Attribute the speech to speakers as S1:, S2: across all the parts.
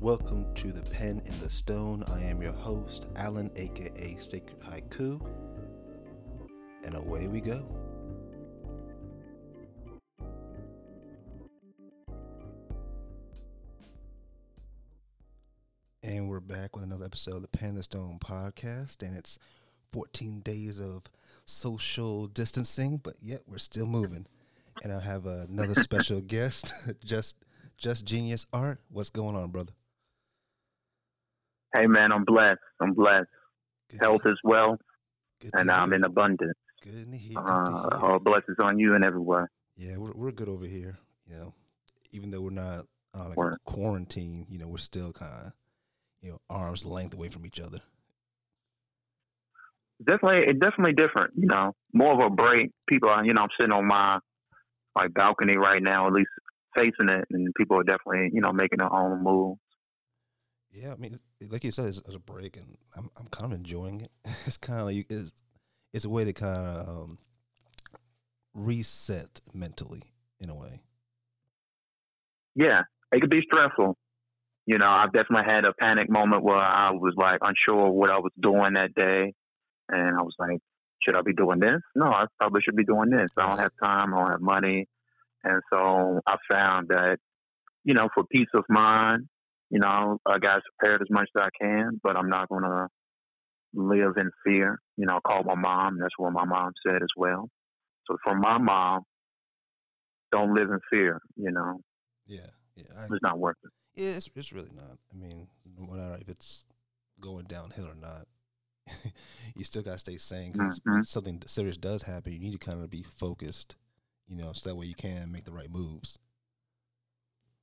S1: Welcome to the Pen in the Stone. I am your host, Alan, aka Sacred Haiku. And away we go. And we're back with another episode of the Pen in the Stone podcast. And it's 14 days of social distancing, but yet we're still moving. And I have another special guest, just just Jenus art. What's going on, brother?
S2: Hey man, I'm blessed. I'm blessed.
S1: Good
S2: Health is wealth,
S1: good
S2: and I'm in abundance.
S1: Good to hear.
S2: Uh, all blessings on you and everywhere.
S1: Yeah, we're we're good over here. You know, even though we're not uh, like quarantine, you know, we're still kind of you know arms length away from each other.
S2: Definitely, it's definitely different. You know, more of a break. People, are, you know, I'm sitting on my like balcony right now, at least facing it, and people are definitely, you know, making their own moves.
S1: Yeah, I mean, like you said, it's, it's a break, and I'm I'm kind of enjoying it. It's kind of like it's it's a way to kind of um, reset mentally in a way.
S2: Yeah, it could be stressful. You know, I've definitely had a panic moment where I was like unsure what I was doing that day, and I was like, should I be doing this? No, I probably should be doing this. I don't have time. I don't have money, and so I found that, you know, for peace of mind, you know, I got prepared as much as I can, but I'm not going to live in fear. You know, I called my mom. That's what my mom said as well. So from my mom, don't live in fear. You know,
S1: Yeah, yeah, I,
S2: it's not worth it.
S1: yeah. It's it's really not. I mean, no matter if it's going downhill or not, you still gotta stay sane because
S2: Mhm.
S1: something serious does happen. You need to kind of be focused, you know, so that way you can make the right moves.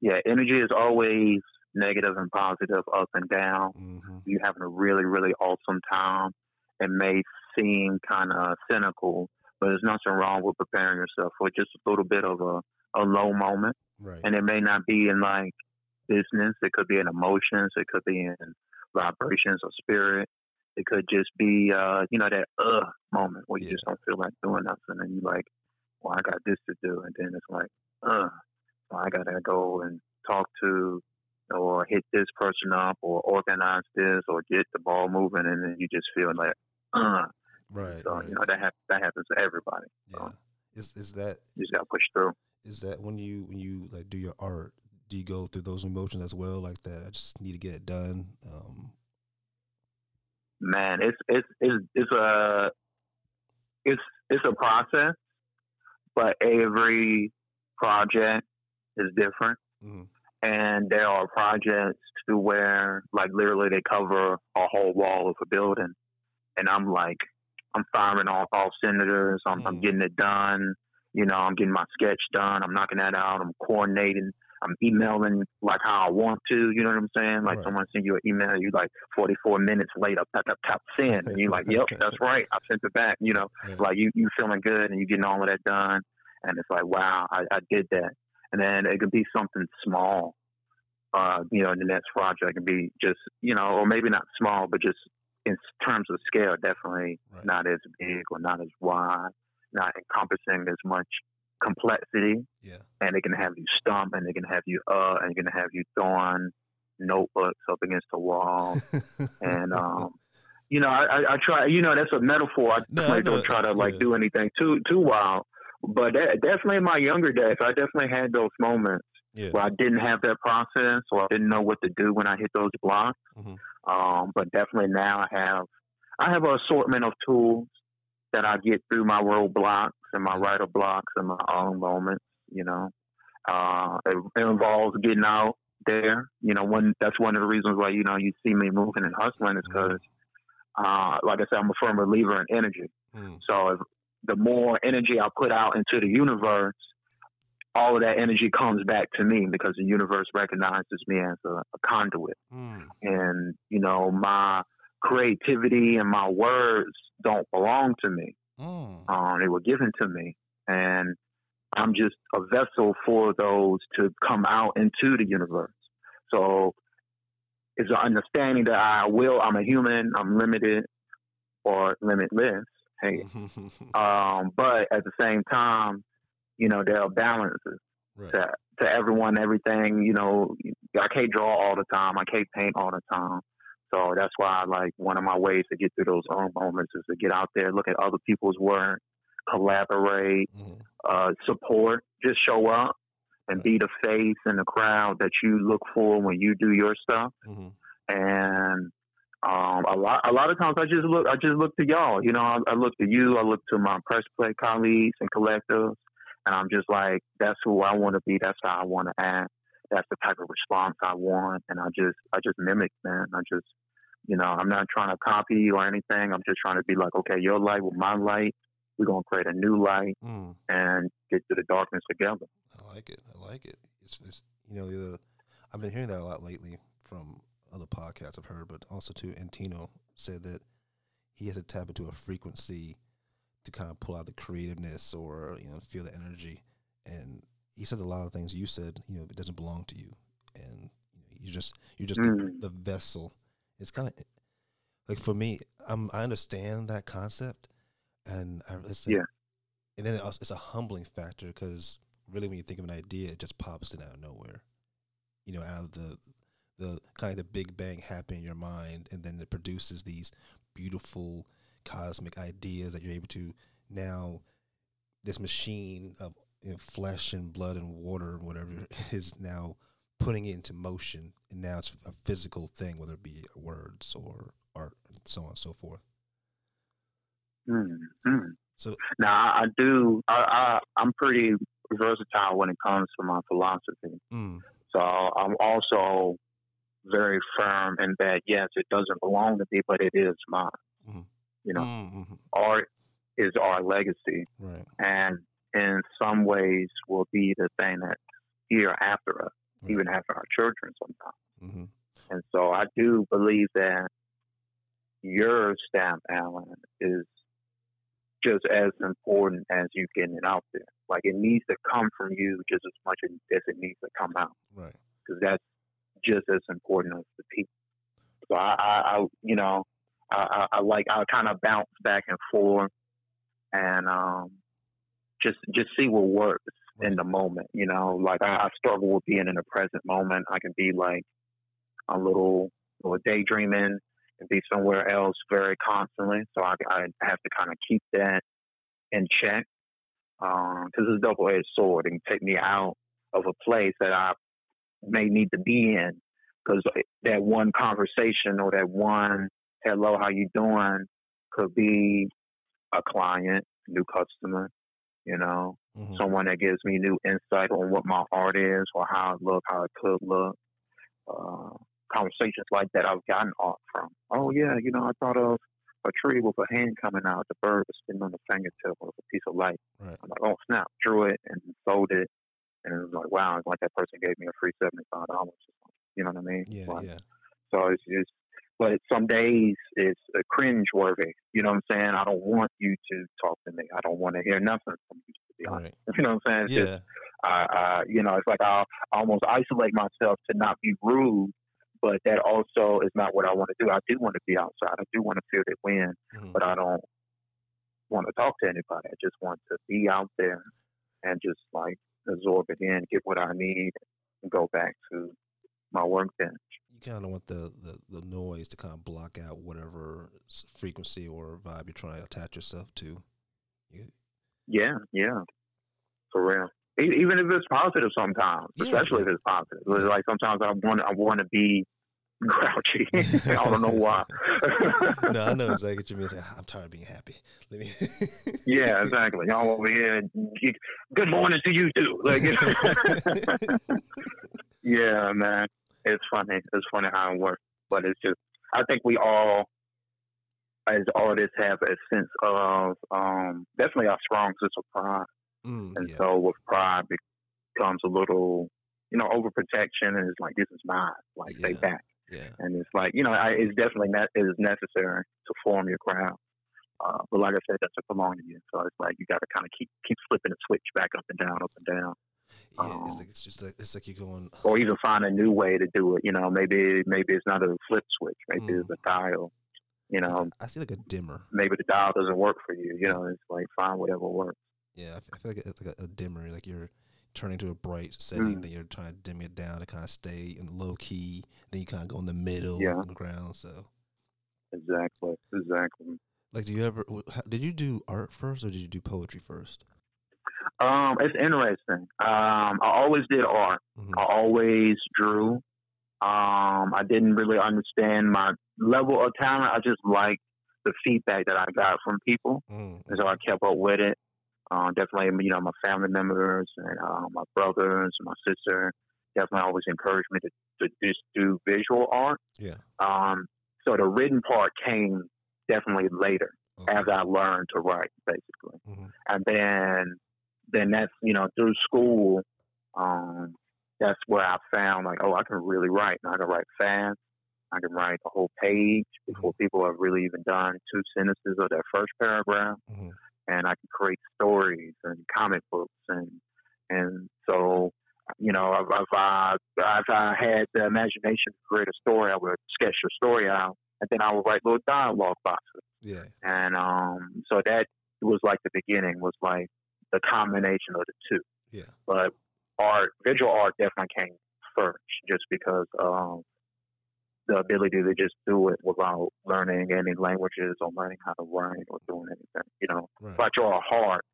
S2: yeah, energy is always negative and positive, up and down.
S1: hmm
S2: You're having a really, really awesome time. It may seem kind of cynical, but there's nothing wrong with preparing yourself for just a little bit of a, a low moment.
S1: Right.
S2: And it may not be in like business, it could be in emotions, it could be in vibrations or spirit. It could just be, uh, you know, that uh moment where you
S1: Yeah.
S2: just don't feel like doing nothing and you're like, well, I got this to do. And then it's like, uh, so I got to go and talk to or hit this person up or organize this or get the ball moving. And then you just feel like, uh,
S1: right.
S2: so,
S1: right.
S2: you know, that, hap- that happens to everybody.
S1: yeah. Is is that
S2: You just got to push through.
S1: is that when you when you like do your art? Do you go through those emotions as well? Like that, I just need to get it done. Um,
S2: man, it's it's it's it's a it's it's a process, but every project is different,
S1: mhm.
S2: And there are projects to where like literally they cover a whole wall of a building, and I'm like, I'm firing off all senators. I'm, I'm
S1: Mm.
S2: getting it done, you know, I'm getting my sketch done, I'm knocking that out, I'm coordinating. I'm emailing like how I want to, you know what I'm saying? Like
S1: Right.
S2: someone send you an email, you like 44 minutes later, tap, tap, tap, send. And you're like, yep, that's right. I sent it back. You know,
S1: Yeah.
S2: like you, you feeling good and you getting all of that done. And it's like, wow, I, I did that. And then it could be something small. Uh, you know, in the next project it can be just, you know, or maybe not small, but just in terms of scale, definitely
S1: Right.
S2: not as big or not as wide, not encompassing as much complexity
S1: yeah.
S2: and it can have you stump and it can have you uh and they can have you throwing notebooks up against the wall and um you know I, I, I try you know that's a metaphor I
S1: No,
S2: definitely
S1: know
S2: don't try to like
S1: Yeah.
S2: do anything too too wild but that, definitely in my younger days I definitely had those moments
S1: yeah.
S2: where I didn't have that process or I didn't know what to do when I hit those blocks
S1: Mhm.
S2: um but definitely now I have I have an assortment of tools that I get through my roadblocks and my writer blocks and my own moments. You know, uh, it, it involves getting out there. You know, one that's one of the reasons why you know you see me moving and hustling is because, uh, like I said, I'm a firm believer in energy.
S1: Mm.
S2: So if the more energy I put out into the universe, all of that energy comes back to me because the universe recognizes me as a, a conduit
S1: Mm.
S2: and you know my creativity and my words don't belong to me.
S1: Mm.
S2: Um, they were given to me, and I'm just a vessel for those to come out into the universe. So it's an understanding that I will. I'm a human. I'm limited or limitless. Hey, um, but at the same time, you know there are balances
S1: right.
S2: that to everyone, everything. You know, I can't draw all the time. I can't paint all the time. So that's why, I like, one of my ways to get through those own moments is to get out there, look at other people's work, collaborate,
S1: Mm-hmm.
S2: uh, support, just show up and be the face in the crowd that you look for when you do your stuff.
S1: Mm-hmm.
S2: And um, a lot, a lot of times, I just look, I just look to y'all. You know, I, I look to you. I look to my press play colleagues and collectives, and I'm just like, that's who I want to be. That's how I want to act. That's the type of response I want, and I just, I just mimic, man. I just, you know, I'm not trying to copy or anything. I'm just trying to be like, okay, your light with my light. We're gonna create a new light
S1: Mm.
S2: and get to the darkness together.
S1: I like it. I like it. It's, it's you know the I've been hearing that a lot lately from other podcasts I've heard, but also too. Antino said that he has to tap into a frequency to kind of pull out the creativeness or you know feel the energy. And he said a lot of things you said. You know, it doesn't belong to you, and you just you're just
S2: Mm.
S1: the, the vessel. It's kind of like for me. I'm I understand that concept, and I, it's
S2: Yeah.
S1: and then it's, it's a humbling factor because really when you think of an idea it just pops in out of nowhere you know out of the the kind of the big bang happen in your mind and then it produces these beautiful cosmic ideas that you're able to now this machine of you know, flesh and blood and water and whatever is now putting it into motion and now it's a physical thing whether it be words or art and so on and so forth
S2: Mm, mm.
S1: So-
S2: now I, do. I, I I'm pretty versatile when it comes to my philosophy.
S1: mm,
S2: So I'm also very firm in that yes, it doesn't belong to me, but it is mine.
S1: Mhm.
S2: You know,
S1: mm, mhm.
S2: art is our legacy,
S1: right
S2: and in some ways will be the thing that's here after us,
S1: right.
S2: even after our children sometimes.
S1: hmm
S2: And so I do believe that your stamp, Alan, is just as important as you getting it out there. Like it needs to come from you just as much as it needs to come out,
S1: right
S2: because that's just as important as the people. So I, I, I you know, I, I, I like I kind of bounce back and forth, and um, just just see what works in the moment. You know, like I, I struggle with being in the present moment. I can be like a little, little daydreaming and be somewhere else very constantly. So I, I have to kind of keep that in check because it's a double edged sword. and take me out of a place that I may need to be in because that one conversation or that one hello, how you doing could be a client, new customer, you know,
S1: Mhm.
S2: someone that gives me new insight on what my art is or how it look, how it could look. Uh, conversations like that I've gotten art from. Oh yeah, you know, I thought of a tree with a hand coming out, the bird was sitting on the fingertip of a piece of light.
S1: right
S2: I'm like, oh snap, drew it and sold it, and it was like, wow, it's like that person gave me a free seventy five dollars. You know what I mean?
S1: yeah
S2: Like,
S1: yeah
S2: so it's just, but some days it's cringe worthy. You know what I'm saying? I don't want you to talk to me. I don't want to hear nothing from you. To be honest,
S1: right
S2: you know what I'm saying? It's just,
S1: yeah
S2: I, I, you know, it's like I'll almost isolate myself to not be rude, but that also is not what I want to do. I do want to be outside. I do want to feel the wind,
S1: mhm.
S2: but I don't want to talk to anybody. I just want to be out there and just like absorb it in, get what I need, and go back to my workbench.
S1: you kind of want the, the, the noise to kind of block out whatever frequency or vibe you're trying to attach yourself to. You,
S2: Yeah, yeah, for real. Even if it's positive, sometimes,
S1: Yeah.
S2: especially if it's positive. It's like sometimes I want, I want to be grouchy. I don't know why.
S1: no, I know exactly what you mean. "Ah, I'm tired of being happy. Let me.
S2: yeah, exactly. Y'all over here. Good morning to you too. Like, yeah, man. It's funny. It's funny how it works, but it's just. I think we all, as artists, have a sense of um, definitely a strong sense of pride.
S1: mm,
S2: And
S1: yeah,
S2: so with pride becomes a little, you know, overprotection, and it's like this is mine, like stay
S1: Yeah.
S2: back.
S1: Yeah,
S2: And it's like you know, I, it's definitely ne- it is necessary to form your crowd. Uh, but like I said, that's a to you. So it's like you got to kind of keep keep flipping the switch back up and down, up and down,
S1: yeah. It's
S2: um,
S1: like it's just like it's like you're going.
S2: or even find a new way to do it. You know, maybe maybe it's not a flip switch, maybe
S1: Mm.
S2: it's a dial. You know,
S1: I see like a dimmer.
S2: maybe the dial doesn't work for you. You know, it's like find whatever works.
S1: Yeah, I feel like it's like a, a dimmer. Like you're turning to a bright setting, mm. then you're trying to dim it down to kind of stay in the low key. Then you kind of go in the middle, yeah. on the ground. So
S2: exactly, exactly.
S1: Like, do you ever did you do art first or did you do poetry first?
S2: Um, it's interesting. Um, I always did art. Mm-hmm. I always drew. Um, I didn't really understand my level of talent. I just liked the feedback that I got from people, mm-hmm. and so I kept up with it. Uh, definitely, you know, my family members and uh, my brothers and my sister definitely always encouraged me to, to just do visual art.
S1: Yeah.
S2: Um, so the written part came definitely later okay. as I learned to write, basically. Mm-hmm. And then, then that's you know through school, um, that's where I found like, oh, I can really write. And I can write fast. I can write a whole page before mm-hmm. people have really even done two sentences of their first paragraph. Mm-hmm and I can create stories and comic books and and so you know if, I if I had the imagination to create a story, I would sketch the story out, and then I would write little dialogue boxes.
S1: Yeah,
S2: and um, so that was like the beginning was like the combination of the two.
S1: Yeah,
S2: but art, visual art, definitely came first, just because um, the ability to just do it without learning any languages or learning how to write or doing anything. You know, right. if I draw a heart,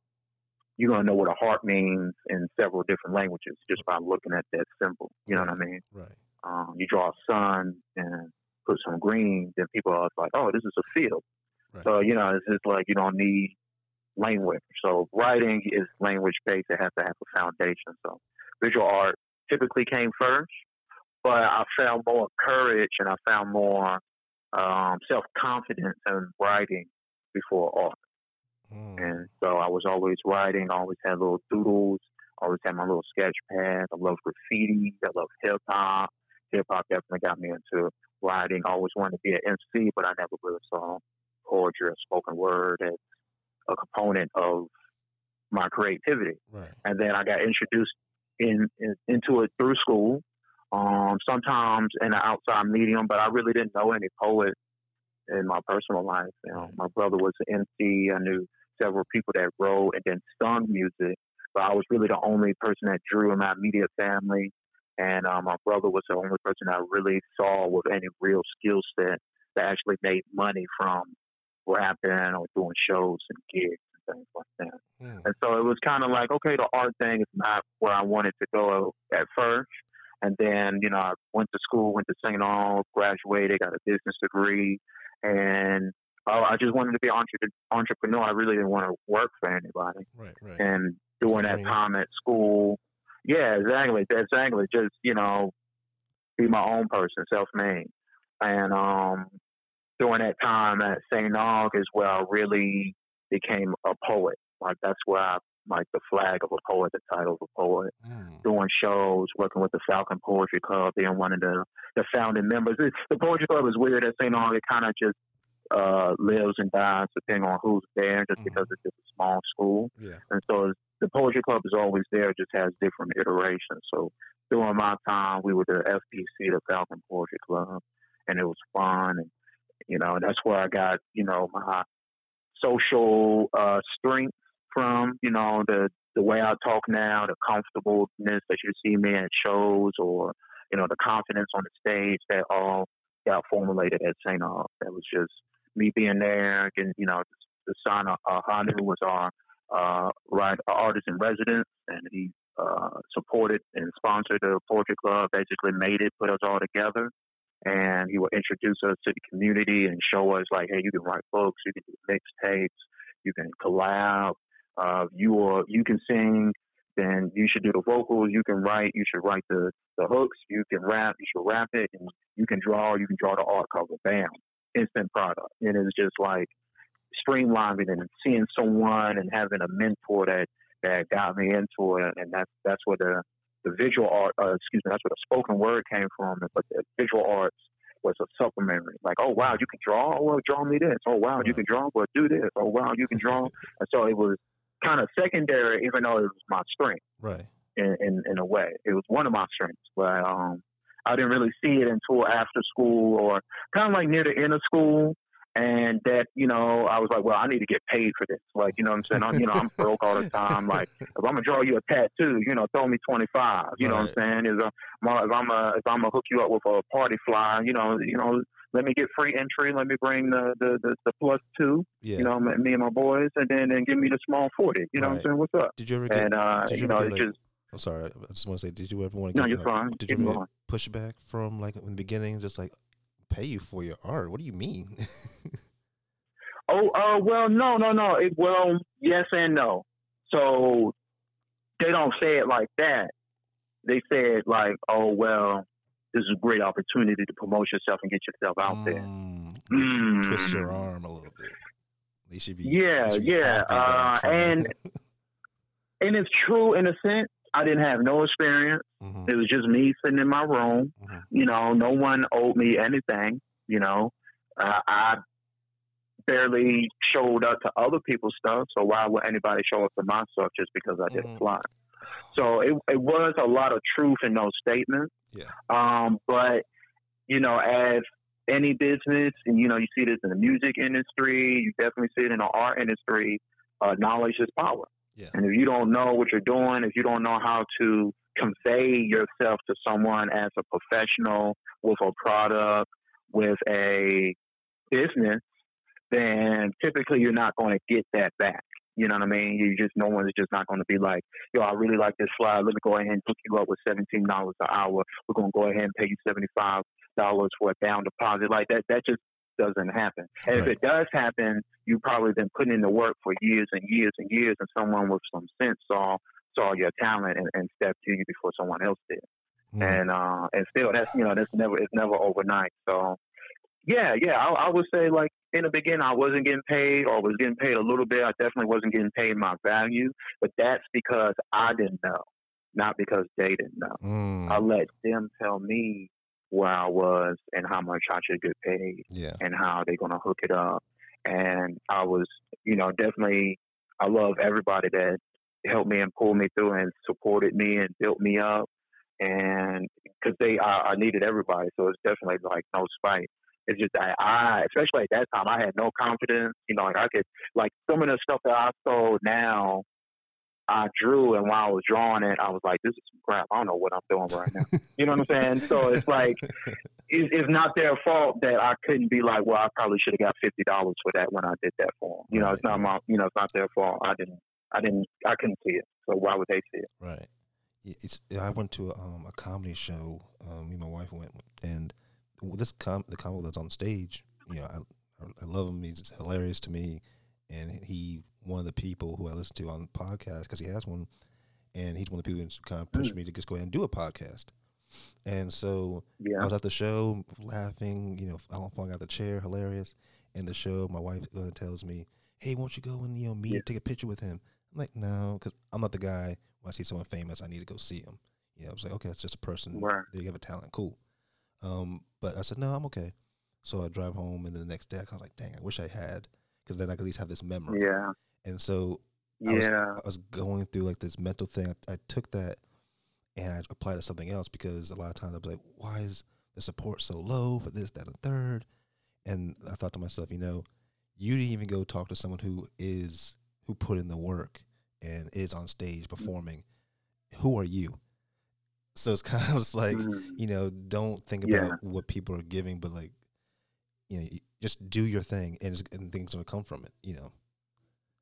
S2: you're gonna know what a heart means in several different languages just by looking at that symbol. You know what I mean?
S1: Right.
S2: Um, you draw a sun and put some green, then people are like, "Oh, this is a field." Right. So you know, it's just like you don't need language. So writing is language based. It has to have a foundation. So visual art typically came first, but I found more courage and I found more um, self confidence in writing before art. Mm. And so I was always writing, always had little doodles, always had my little sketch pad. I love graffiti, I love hip hop. Hip hop definitely got me into writing. I always wanted to be an MC, but I never really saw poetry or spoken word as a component of my creativity.
S1: Right.
S2: And then I got introduced in, in, into it through school um, sometimes in an outside medium, but I really didn't know any poets in my personal life. You know, my brother was an MC. I knew several people that wrote and then sung music, but I was really the only person that drew in my immediate family. And uh, my brother was the only person I really saw with any real skill set that actually made money from rapping or doing shows and gigs and things like that. Mm. And so it was kind of like, okay, the art thing is not where I wanted to go at first. And then, you know, I went to school, went to St. Aug, graduated, got a business degree, and oh, I just wanted to be an entrepreneur. I really didn't want to work for anybody.
S1: Right, right.
S2: And during that time at school, yeah, exactly, exactly. Just you know, be my own person, self-made. And um, during that time at St. Aug is where I really became a poet. Like that's where I like the flag of a poet, the title of a poet, mm. doing shows, working with the Falcon Poetry Club, being one of the, the founding members. It, the Poetry Club is weird at St. Aug. It kind of just uh, lives and dies depending on who's there, just mm. because it's just a small school.
S1: Yeah.
S2: And so the Poetry Club is always there, just has different iterations. So during my time, we were the FPC, the Falcon Poetry Club, and it was fun. And, you know, that's where I got, you know, my social uh, strength from, you know, the the way I talk now, the comfortableness that you see me at shows, or you know, the confidence on the stage that all got formulated at St. Aug. That was just me being there, and you know, the son of uh, Hanu was our uh, right artist in residence, and he uh, supported and sponsored the poetry club. Basically, made it, put us all together, and he would introduce us to the community and show us like, hey, you can write books, you can do mixtapes, you can collab, uh, you are you can sing, then you should do the vocals. You can write. You should write the the hooks. You can rap. You should rap it, and you can draw. You can draw the art cover. Bam, instant product. And it's just like streamlining and seeing someone and having a mentor that that got me into it, and that's that's where the the visual art, uh, excuse me, that's where the spoken word came from. But the visual arts was a supplementary. Like, oh wow, you can draw. Oh well, draw me this. Oh wow, you can draw. Well, do this. Oh wow, you can draw. and so it was kind of secondary, even though it was my strength.
S1: Right.
S2: In, in, in a way, it was one of my strengths, but um, I didn't really see it until after school or kind of like near the end of school. And that you know I was like, well, I need to get paid for this. Like, you know what I'm saying? I'm, you know, I'm broke all the time. Like, if I'm gonna draw you a tattoo, you know, throw me twenty five. You know what I'm saying? Is if I'm a if I'm gonna hook you up with a party flyer, you know, you know, let me get free entry. Let me bring the the the, the plus two.
S1: Yeah.
S2: You know, me and my boys, and then and give me the small forty. You know
S1: Right.
S2: what I'm saying? What's up?
S1: Did you ever get?
S2: And uh,
S1: did
S2: you
S1: you
S2: know,
S1: ever
S2: it's
S1: get, like,
S2: just
S1: I'm sorry. I just want to say, did you ever want to
S2: no,
S1: get?
S2: you're
S1: like,
S2: fine.
S1: Did you
S2: Keep
S1: ever
S2: going.
S1: get pushback from like in the beginning? Just like pay you for your art. What do you mean?
S2: Oh, uh, well, no, no, no. It, well, yes and no. So they don't say it like that. They say it like, oh, well, this is a great opportunity to promote yourself and get yourself out there.
S1: Mm,
S2: Mm.
S1: Twist your arm a little bit. They should be.
S2: Yeah,
S1: should be
S2: yeah, uh, and- And it's true in a sense. I didn't have no experience.
S1: Mhm,
S2: It was just me sitting in my room.
S1: mhm.
S2: You know, no one owed me anything. You know, uh, I barely showed up to other people's stuff. So why would anybody show up to my stuff just because I didn't
S1: Mhm.
S2: fly? So it it was a lot of truth in those statements.
S1: Yeah.
S2: Um, but you know, as any business, and you know, you see this in the music industry, you definitely see it in the art industry. Uh, knowledge is power.
S1: Yeah.
S2: And if you don't know what you're doing, if you don't know how to convey yourself to someone as a professional with a product, with a business, then typically you're not going to get that back. You know what I mean? You just no one's just not going to be like, "Yo, I really like this slide. Let me go ahead and hook you up with seventeen dollars an hour. We're going to go ahead and pay you seventy five dollars for a down deposit." Like that. That just doesn't happen. And if it does happen, you probably been putting in the work for years and years and years, and someone with some sense saw saw your talent and, and stepped to you before someone else did
S1: Mhm.
S2: and uh, and still that's you know that's never it's never overnight. So yeah, yeah, I, I would say like in the beginning I wasn't getting paid or was getting paid a little bit. I definitely wasn't getting paid my value, but that's because I didn't know, not because they didn't know.
S1: Mm,
S2: I let them tell me where I was and how much I should get paid
S1: yeah.
S2: and how they're gonna hook it up. And I was, you know, definitely I love everybody that helped me and pulled me through and supported me and built me up. And because they, I, I needed everybody, so it's definitely like no spite. It's just I, I, especially at that time, I had no confidence. You know, like I could, like some of the stuff that I sold now, I drew, and while I was drawing it, I was like, "This is some crap. I don't know what I'm doing right now." you know what I'm saying? So it's like it's, it's not their fault that I couldn't be like, well, I probably should have got fifty dollars for that when I did that for them. You know, it's not my, you know, it's not their fault. I didn't, I didn't, I couldn't see it. So why would they see it?
S1: Right. It's. I went to a, um, a comedy show. Um, me and my wife went, and this com the comic that's on stage. You know, I I love him. He's hilarious to me, and he one of the people who I listen to on podcast because he has one, and he's one of the people who's kind of pushed me to just go ahead and do a podcast. And so
S2: yeah.
S1: I was at the show laughing, you know, I'm falling out the chair, hilarious. And the show, my wife tells me, "Hey, won't you go and you know meet,
S2: Yeah.
S1: take a picture with him?" I'm like, "No," because I'm not the guy. When I see someone famous, I need to go see him. You know, I was like, "Okay, it's just a person.
S2: Right.
S1: They have a talent, cool." Um, but I said, "No, I'm okay." So I drive home, and then the next day, I was like, "Dang, I wish I had," because then I could at least have this memory.
S2: yeah,
S1: And so I was-
S2: yeah,
S1: I was going through like this mental thing. I, I took that and I applied it to something else because a lot of times I'd be like, why is the support so low for this, that, and third? And I thought to myself, you know, you didn't even go talk to someone who is who put in the work and is on stage performing. Who are you? So it's kind of just like,
S2: Mhm.
S1: you know, don't think
S2: Yeah.
S1: about what people are giving, but like, you know, you just do your thing and, and things gonna come from it. You know,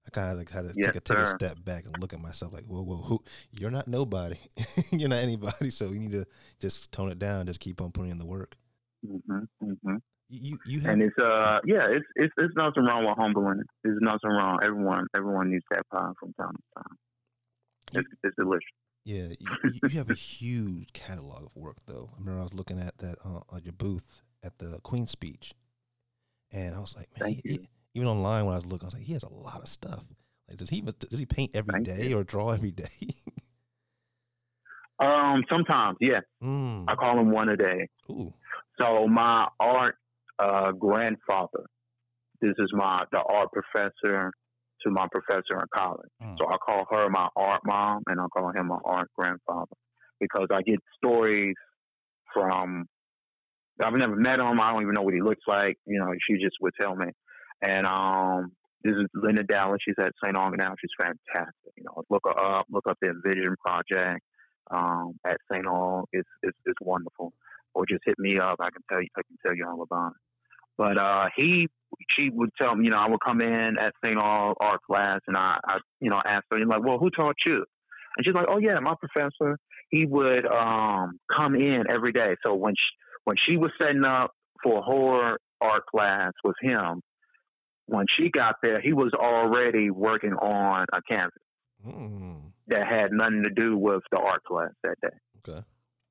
S1: I kind of like had to
S2: Yes,
S1: take a take a step back and look at myself like, whoa, whoa, who? You're not nobody. you're not anybody. So you need to just tone it down. Just keep on putting in the work.
S2: hmm hmm
S1: You you, have
S2: And it's uh, yeah, it's it's it's nothing wrong with humbling. There's nothing wrong. Everyone everyone needs that pie from time to time.
S1: You-
S2: It's, it's delicious.
S1: yeah you, you have a huge catalog of work though. I remember I was looking at that uh, on your booth at the Queen's speech, and I was like, man,
S2: Thank
S1: he-
S2: you.
S1: Even online when I was looking, I was like, he has a lot of stuff. Like, does he does he paint every
S2: Thank
S1: day
S2: you.
S1: or draw every day?
S2: Um, sometimes, yeah,
S1: mm.
S2: I call him one a day.
S1: Ooh,
S2: So my art uh, grandfather, this is my the art professor to my professor in college.
S1: Mm.
S2: So I call her my art mom, and I call him my art grandfather because I get stories from I've never met him. I don't even know what he looks like. You know, she just would tell me. And um, this is Linda Dallas. She's at St. Augustine now. She's fantastic. You know, look her up. Look up the Envision Project um, at St. Aug. It's, it's it's wonderful. Or just hit me up. I can tell you. I can tell you all about it. But uh, he, she would tell me. You know, I would come in at St. Aug art class, and I, I, you know, ask her, like, well, who taught you? And she's like, oh yeah, my professor. He would um, come in every day. So when she, when she was setting up for her art class with him, when she got there, he was already working on a canvas mm. that had nothing to do with the art class that day.
S1: Okay.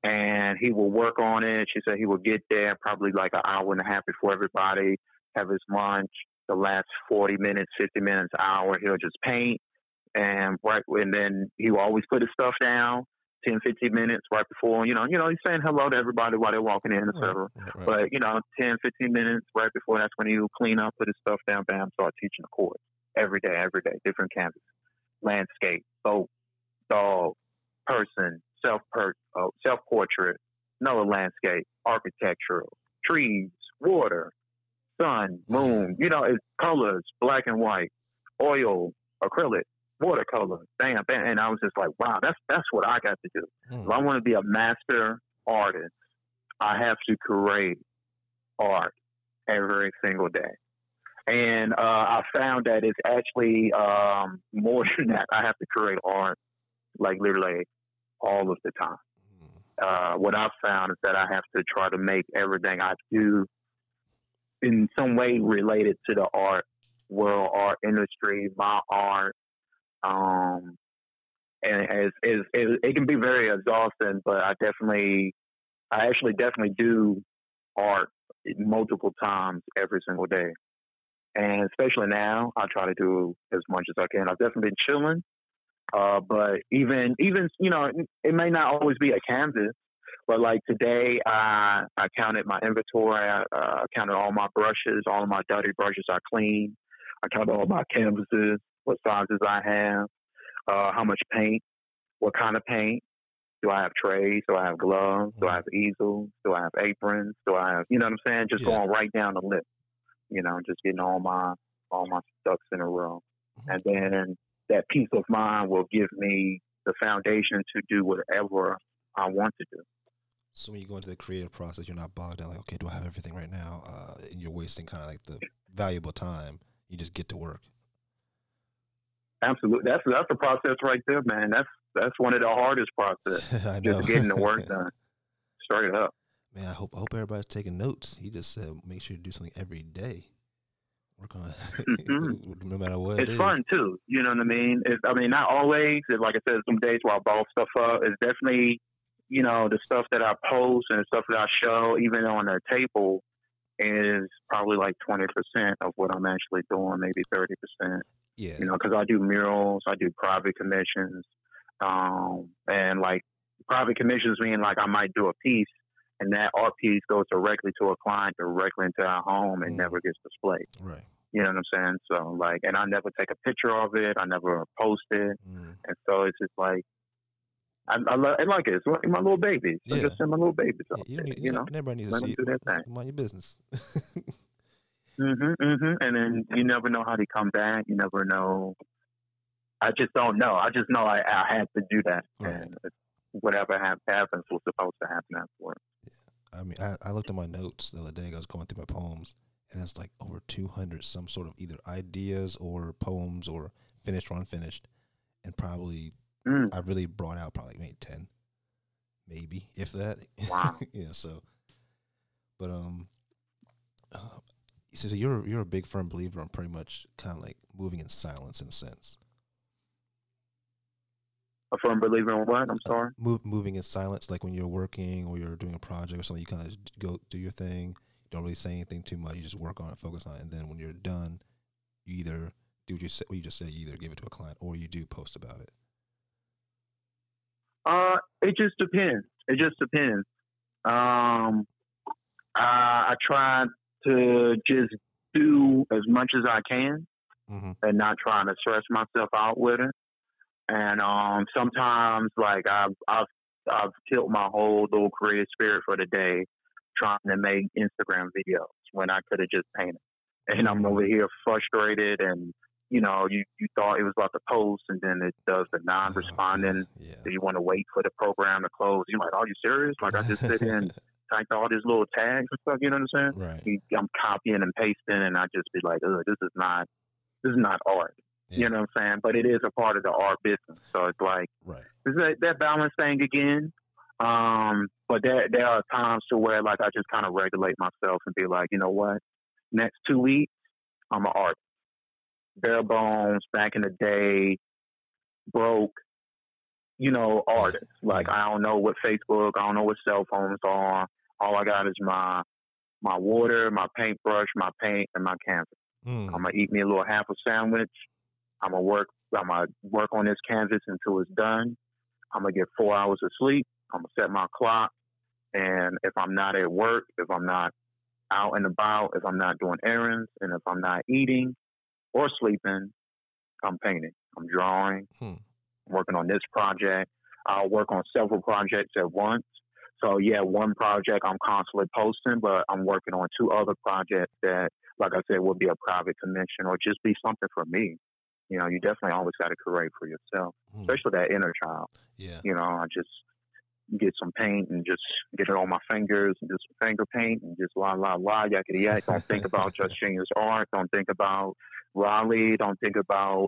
S2: And he will work on it. She said he will get there probably like an hour and a half before everybody, have his lunch. The last 40 minutes, 50 minutes, hour, he'll just paint. And right, and then he will always put his stuff down 10, 15 minutes right before, you know, you know, he's saying hello to everybody while they're walking in, etc. Right, right. But, you know, 10, 15 minutes right before that's when he'll clean up, put his stuff down, bam, start teaching the course. Every day, every day, different canvas. Landscape, boat, dog, person, self uh, self portrait, another landscape, architectural, trees, water, sun, moon, you know, it's colors, black and white, oil, acrylic, watercolor, bam, bam. And I was just like, wow, that's that's what I got to do. Mm. If I want to be a master artist, I have to create art every single day. And uh, I found that it's actually um, more than that. I have to create art like literally all of the time. Hmm. Uh, what I've found is that I have to try to make everything I do in some way related to the art world, art industry, my art, um, and as, as, it can be very exhausting, but I definitely, I actually definitely do art multiple times every single day. And especially now, I try to do as much as I can. I've definitely been chilling, uh, but even even you know, it may not always be a canvas. But like today, I I counted my inventory. I uh, counted all my brushes, all of my dirty brushes I cleaned. I counted all my canvases what sizes I have, uh, how much paint, what kind of paint. Do I have trays? Do I have gloves? Do I have easels? Do I have aprons? Do I have, you know what I'm saying? Just yeah. going right down the list, you know, just getting all my all my ducks in a row, mm-hmm. and then that peace of mind will give me the foundation to do whatever I want to do.
S1: So when you go into the creative process, you're not bogged down like, okay, do I have everything right now? Uh, and you're wasting kind of like the valuable time. You just get to work.
S2: Absolutely, that's that's the process right there, man. That's that's one of the hardest process. I know. Just getting the work done, straight up.
S1: Man, I hope I hope everybody's taking notes. He just said make sure you do something every day. Work on it, mm-hmm. no matter what.
S2: It's it fun too. You know what I mean? It's, I mean, not always. It's, like I said, some days where I ball stuff up. It's definitely, you know, the stuff that I post and the stuff that I show, even on the table, is probably like twenty percent of what I'm actually doing, maybe thirty percent.
S1: Yeah.
S2: You know, because I do murals, I do private commissions, um, and like private commissions mean like I might do a piece, and that art piece goes directly to a client, directly into our home, and mm. never gets displayed.
S1: Right.
S2: You know what I'm saying? So like, and I never take a picture of it. I never post it, mm. and so it's just like I, I, love, I like it. It's like my little babies. Yeah. I just send my little babies. Yeah, you, need, you know,
S1: everybody needs to see. Do their thing. Mind your business.
S2: Mhm, mhm. And then you never know how they come back. You never know. I just don't know. I just know I, I had to do that, right. and whatever happens was supposed to happen afterwards.
S1: Yeah. I mean, I, I looked at my notes the other day. I was going through my poems, and it's like over two hundred some sort of either ideas or poems or finished or unfinished, and probably mm. I really brought out probably maybe ten, maybe if that.
S2: Wow.
S1: yeah. So, but um, uh, so you're you're a big firm believer on pretty much kind of like moving in silence in a sense.
S2: A firm believer in what? I'm uh, sorry.
S1: Uh, move, moving in silence, like when you're working or you're doing a project or something, you kind of go do your thing. You don't really say anything too much. You just work on it, focus on it, and then when you're done, you either do what you, say, what you just said. You either give it to a client or you do post about it.
S2: Uh, it just depends. It just depends. Um, I, I try to just do as much as I can mm-hmm. and not trying to stress myself out with it. And um, sometimes, like I've I've I've killed my whole little creative spirit for the day, trying to make Instagram videos when I could have just painted. And I'm over
S1: Mm-hmm.
S2: here frustrated and you know, you, you thought it was about to post and then it does the non responding.
S1: Oh, yeah.
S2: So you want to wait for the program to close. You're like, Are you serious? Like I just sit here typed all these little tags and stuff, you know what I'm saying?
S1: right.
S2: I'm copying and pasting and I just be like, Ugh, this is not this is not art.
S1: Yeah.
S2: You know what I'm saying? But it is a part of the art business. So it's like
S1: Right.
S2: it's that, that balance thing again. Um, but there there are times to where like I just kind of regulate myself and be like, you know what? Next two weeks, I'm an artist. Bare bones, back in the day, broke, you know, artist. Like I don't know what Facebook, I don't know what cell phones are. All I got is my my water, my paintbrush, my paint, and my canvas.
S1: Mm.
S2: I'm gonna eat me a little half a sandwich. I'm gonna work. I'm gonna work on this canvas until it's done. I'm gonna get four hours of sleep. I'm gonna set my clock, and if I'm not at work, if I'm not out and about, if I'm not doing errands, and if I'm not eating or sleeping, I'm painting. I'm drawing.
S1: Hmm.
S2: I'm working on this project. I'll work on several projects at once. So yeah, one project I'm constantly posting, but I'm working on two other projects that, like I said, will be a private commission or just be something for me. You know, you definitely always got to create for yourself,
S1: Mm.
S2: especially that inner child.
S1: Yeah.
S2: You know, I just get some paint and just get it on my fingers and just finger paint and just la la la yakety yak. Don't think about just Jenus art. Don't think about Raleigh. Don't think about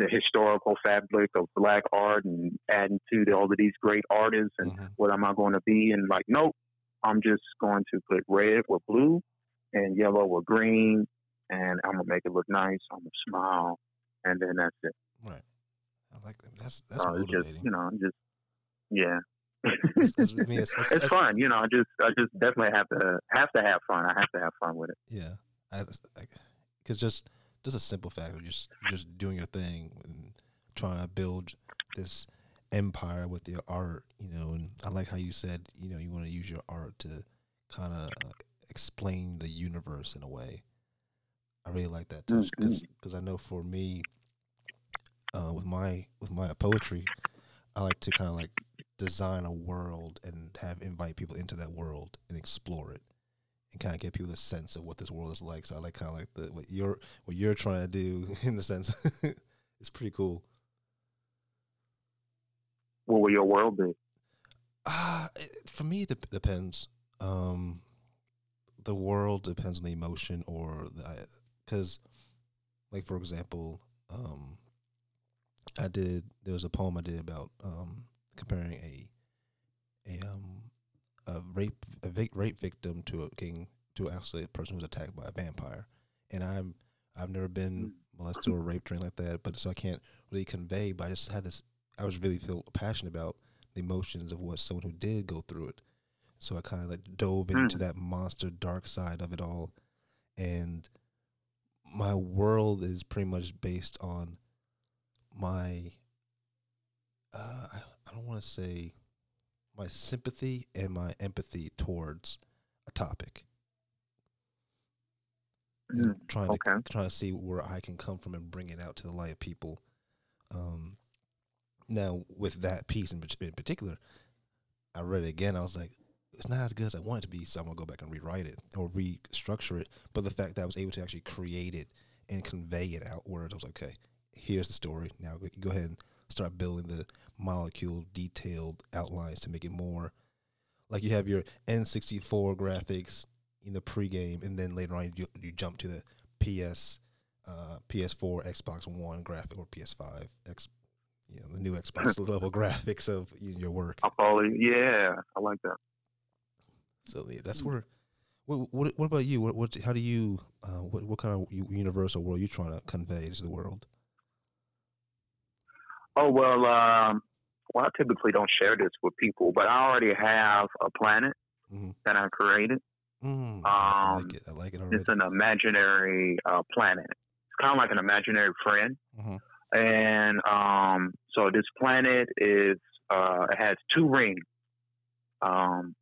S2: the historical fabric of black art and adding to the, all of these great artists and
S1: Mhm.
S2: what am I going to be? And like, nope, I'm just going to put red with blue and yellow with green, and I'm gonna make it look nice. I'm gonna smile, and then that's it.
S1: Right. I like that. That's that's
S2: So it's just you know, just yeah.
S1: It's- it's- I mean, it's- it's-
S2: it's
S1: it's-
S2: fun, you know. I just, I just definitely have to have to have fun. I have to have fun with it.
S1: Yeah, because just just a simple fact of just just doing your thing and trying to build this empire with your art, you know. And I like how you said, you know, you want to use your art to kind of explain the universe in a way. I really like that touch because
S2: Mhm.
S1: I know for me, uh, with my with my poetry, I like to kind of like design a world and have invite people into that world and explore it and kind of give people a sense of what this world is like. So I like kind of like the what you're what you're trying to do in the sense it's pretty cool.
S2: What will your world be?
S1: Ah, it, for me, it dep- depends. Um, the world depends on the emotion or the because, like for example, um, I did there was a poem I did about um comparing a a um a rape a vic- rape victim to a king to actually a person who was attacked by a vampire, and I'm I've never been molested or raped or anything like that, but so I can't really convey. But I just had this. I was really feel passionate about the emotions of what someone who did go through it. So I kind of like dove into
S2: Mm.
S1: that monster dark side of it all, and my world is pretty much based on my. Uh, I, I don't want to say my sympathy and my empathy towards a topic.
S2: Mm,
S1: trying to
S2: okay.
S1: trying to see where I can come from and bring it out to the light of people. Um, now with that piece in, in particular, I read it again. I was like, it's not as good as I want it to be, so I'm gonna go back and rewrite it or restructure it. But the fact that I was able to actually create it and convey it outwards, I was like, okay, here's the story. Now go ahead and start building the molecule detailed outlines to make it more like you have your N64 graphics in the pregame, and then later on you, you jump to the PS, uh, PS4, Xbox One graphic or PS5, X, you know, the new Xbox level graphics of your work.
S2: You. Yeah, I like that.
S1: So yeah, that's where. What, what what about you? What what how do you uh, what what kind of universal world you trying to convey to the world?
S2: Oh well, um, well, I typically don't share this with people, but I already have a planet
S1: Mhm.
S2: that I created.
S1: Mm, I
S2: Um,
S1: like it. I like it already.
S2: It's an imaginary uh, planet. It's kind of like an imaginary friend.
S1: Mhm.
S2: And um, so this planet is uh, it has two rings, um,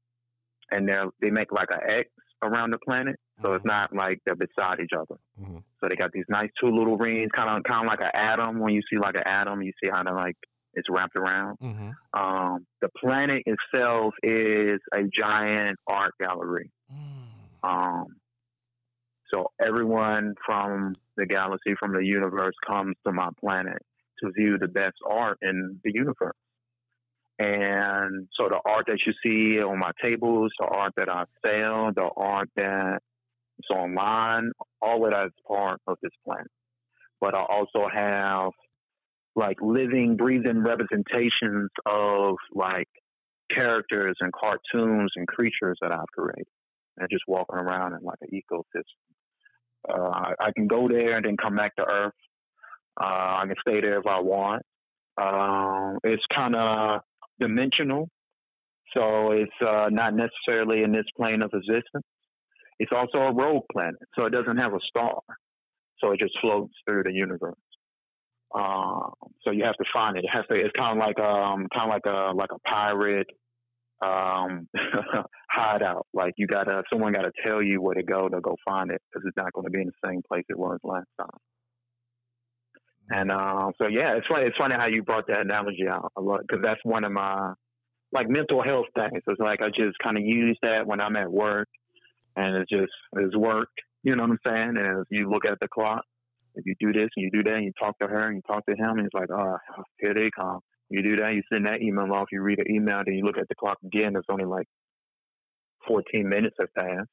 S2: and they they make like an X around the planet. So it's
S1: Mhm.
S2: not like they're beside each other.
S1: Mhm.
S2: So they got these nice two little rings, kind of kind of like an atom. When you see like an atom, you see how they like it's wrapped around.
S1: Mm-hmm.
S2: Um, the planet itself is a giant art gallery.
S1: Mm.
S2: Um, so everyone from the galaxy, from the universe, comes to my planet to view the best art in the universe. And so the art that you see on my tables, the art that I sell, the art that is online, all of that is part of this plan. But I also have like living, breathing representations of like characters and cartoons and creatures that I've created. And just walking around in like an ecosystem. Uh, I, I can go there and then come back to Earth. Uh, I can stay there if I want. Um, it's kind of dimensional, so it's uh, not necessarily in this plane of existence. It's also a rogue planet, so it doesn't have a star, so it just floats through the universe. Um, so you have to find it. It has to. It's kind of like um, kind of like a like a pirate um, hideout. Like you gotta, someone gotta tell you where to go to go find it because it's not going to be in the same place it was last time. And um, so yeah, it's funny. It's funny how you brought that analogy out a lot because that's one of my like mental health things. It's like I just kind of use that when I'm at work, and it just it's work. You know what I'm saying? And if you look at the clock, if you do this and you do that, and you talk to her and you talk to him, and it's like, oh, here they come. You do that, you send that email off, you read the email, then you look at the clock again. It's only like 14 minutes have passed.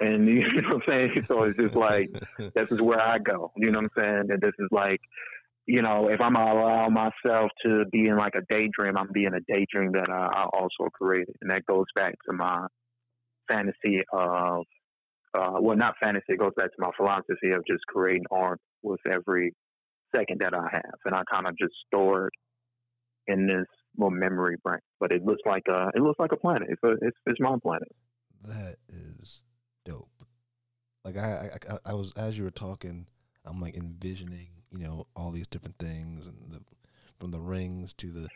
S2: And you know what I'm saying? So it's just like, this is where I go. You know what I'm saying? And this is like, you know, if I'm allow myself to be in like a daydream, I'm being a daydream that I, I also created. And that goes back to my fantasy of, uh, well, not fantasy, it goes back to my philosophy of just creating art with every second that I have. And I kind of just stored in this little memory bank. But it looks like a it looks like a planet. It's a, it's, it's my planet.
S1: That is dope. Like I, I, I was as you were talking, I'm like envisioning, you know, all these different things and the from the rings to the.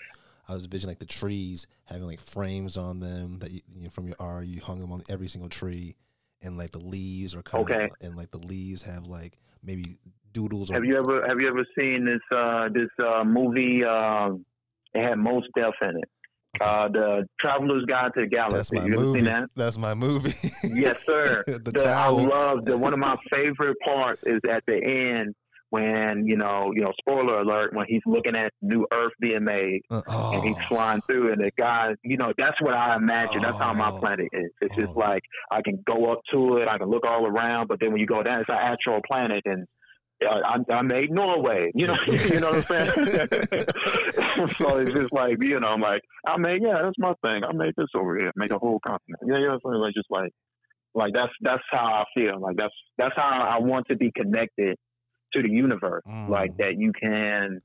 S1: I was envisioning like the trees having like frames on them that you, you know from your art you hung them on every single tree, and like the leaves are kind
S2: Okay.
S1: of and like the leaves have like maybe doodles.
S2: Have
S1: or,
S2: you ever have you ever seen this uh, this uh, movie? Um, it had Mos Def in it. Uh, the Traveler's Guide to the Galaxy.
S1: That's my
S2: You
S1: movie.
S2: that?
S1: That's my movie.
S2: Yes, sir.
S1: the,
S2: The, I love the one of my favorite parts is at the end when you know you know spoiler alert when he's looking at new Earth being made
S1: Uh, oh,
S2: and he's flying through and the guy you know that's what I imagine. That's how my
S1: Oh.
S2: planet is. It's just
S1: Oh.
S2: like I can go up to it I can look all around but then when you go down it's an actual planet and uh, I, I made Norway you know you know what I'm saying? So it's just like you know I'm like I made yeah that's my thing. I made this over here make a whole continent. Yeah yeah so like just like like that's that's how I feel. Like that's that's how I want to be connected to the universe
S1: Mm.
S2: like that you can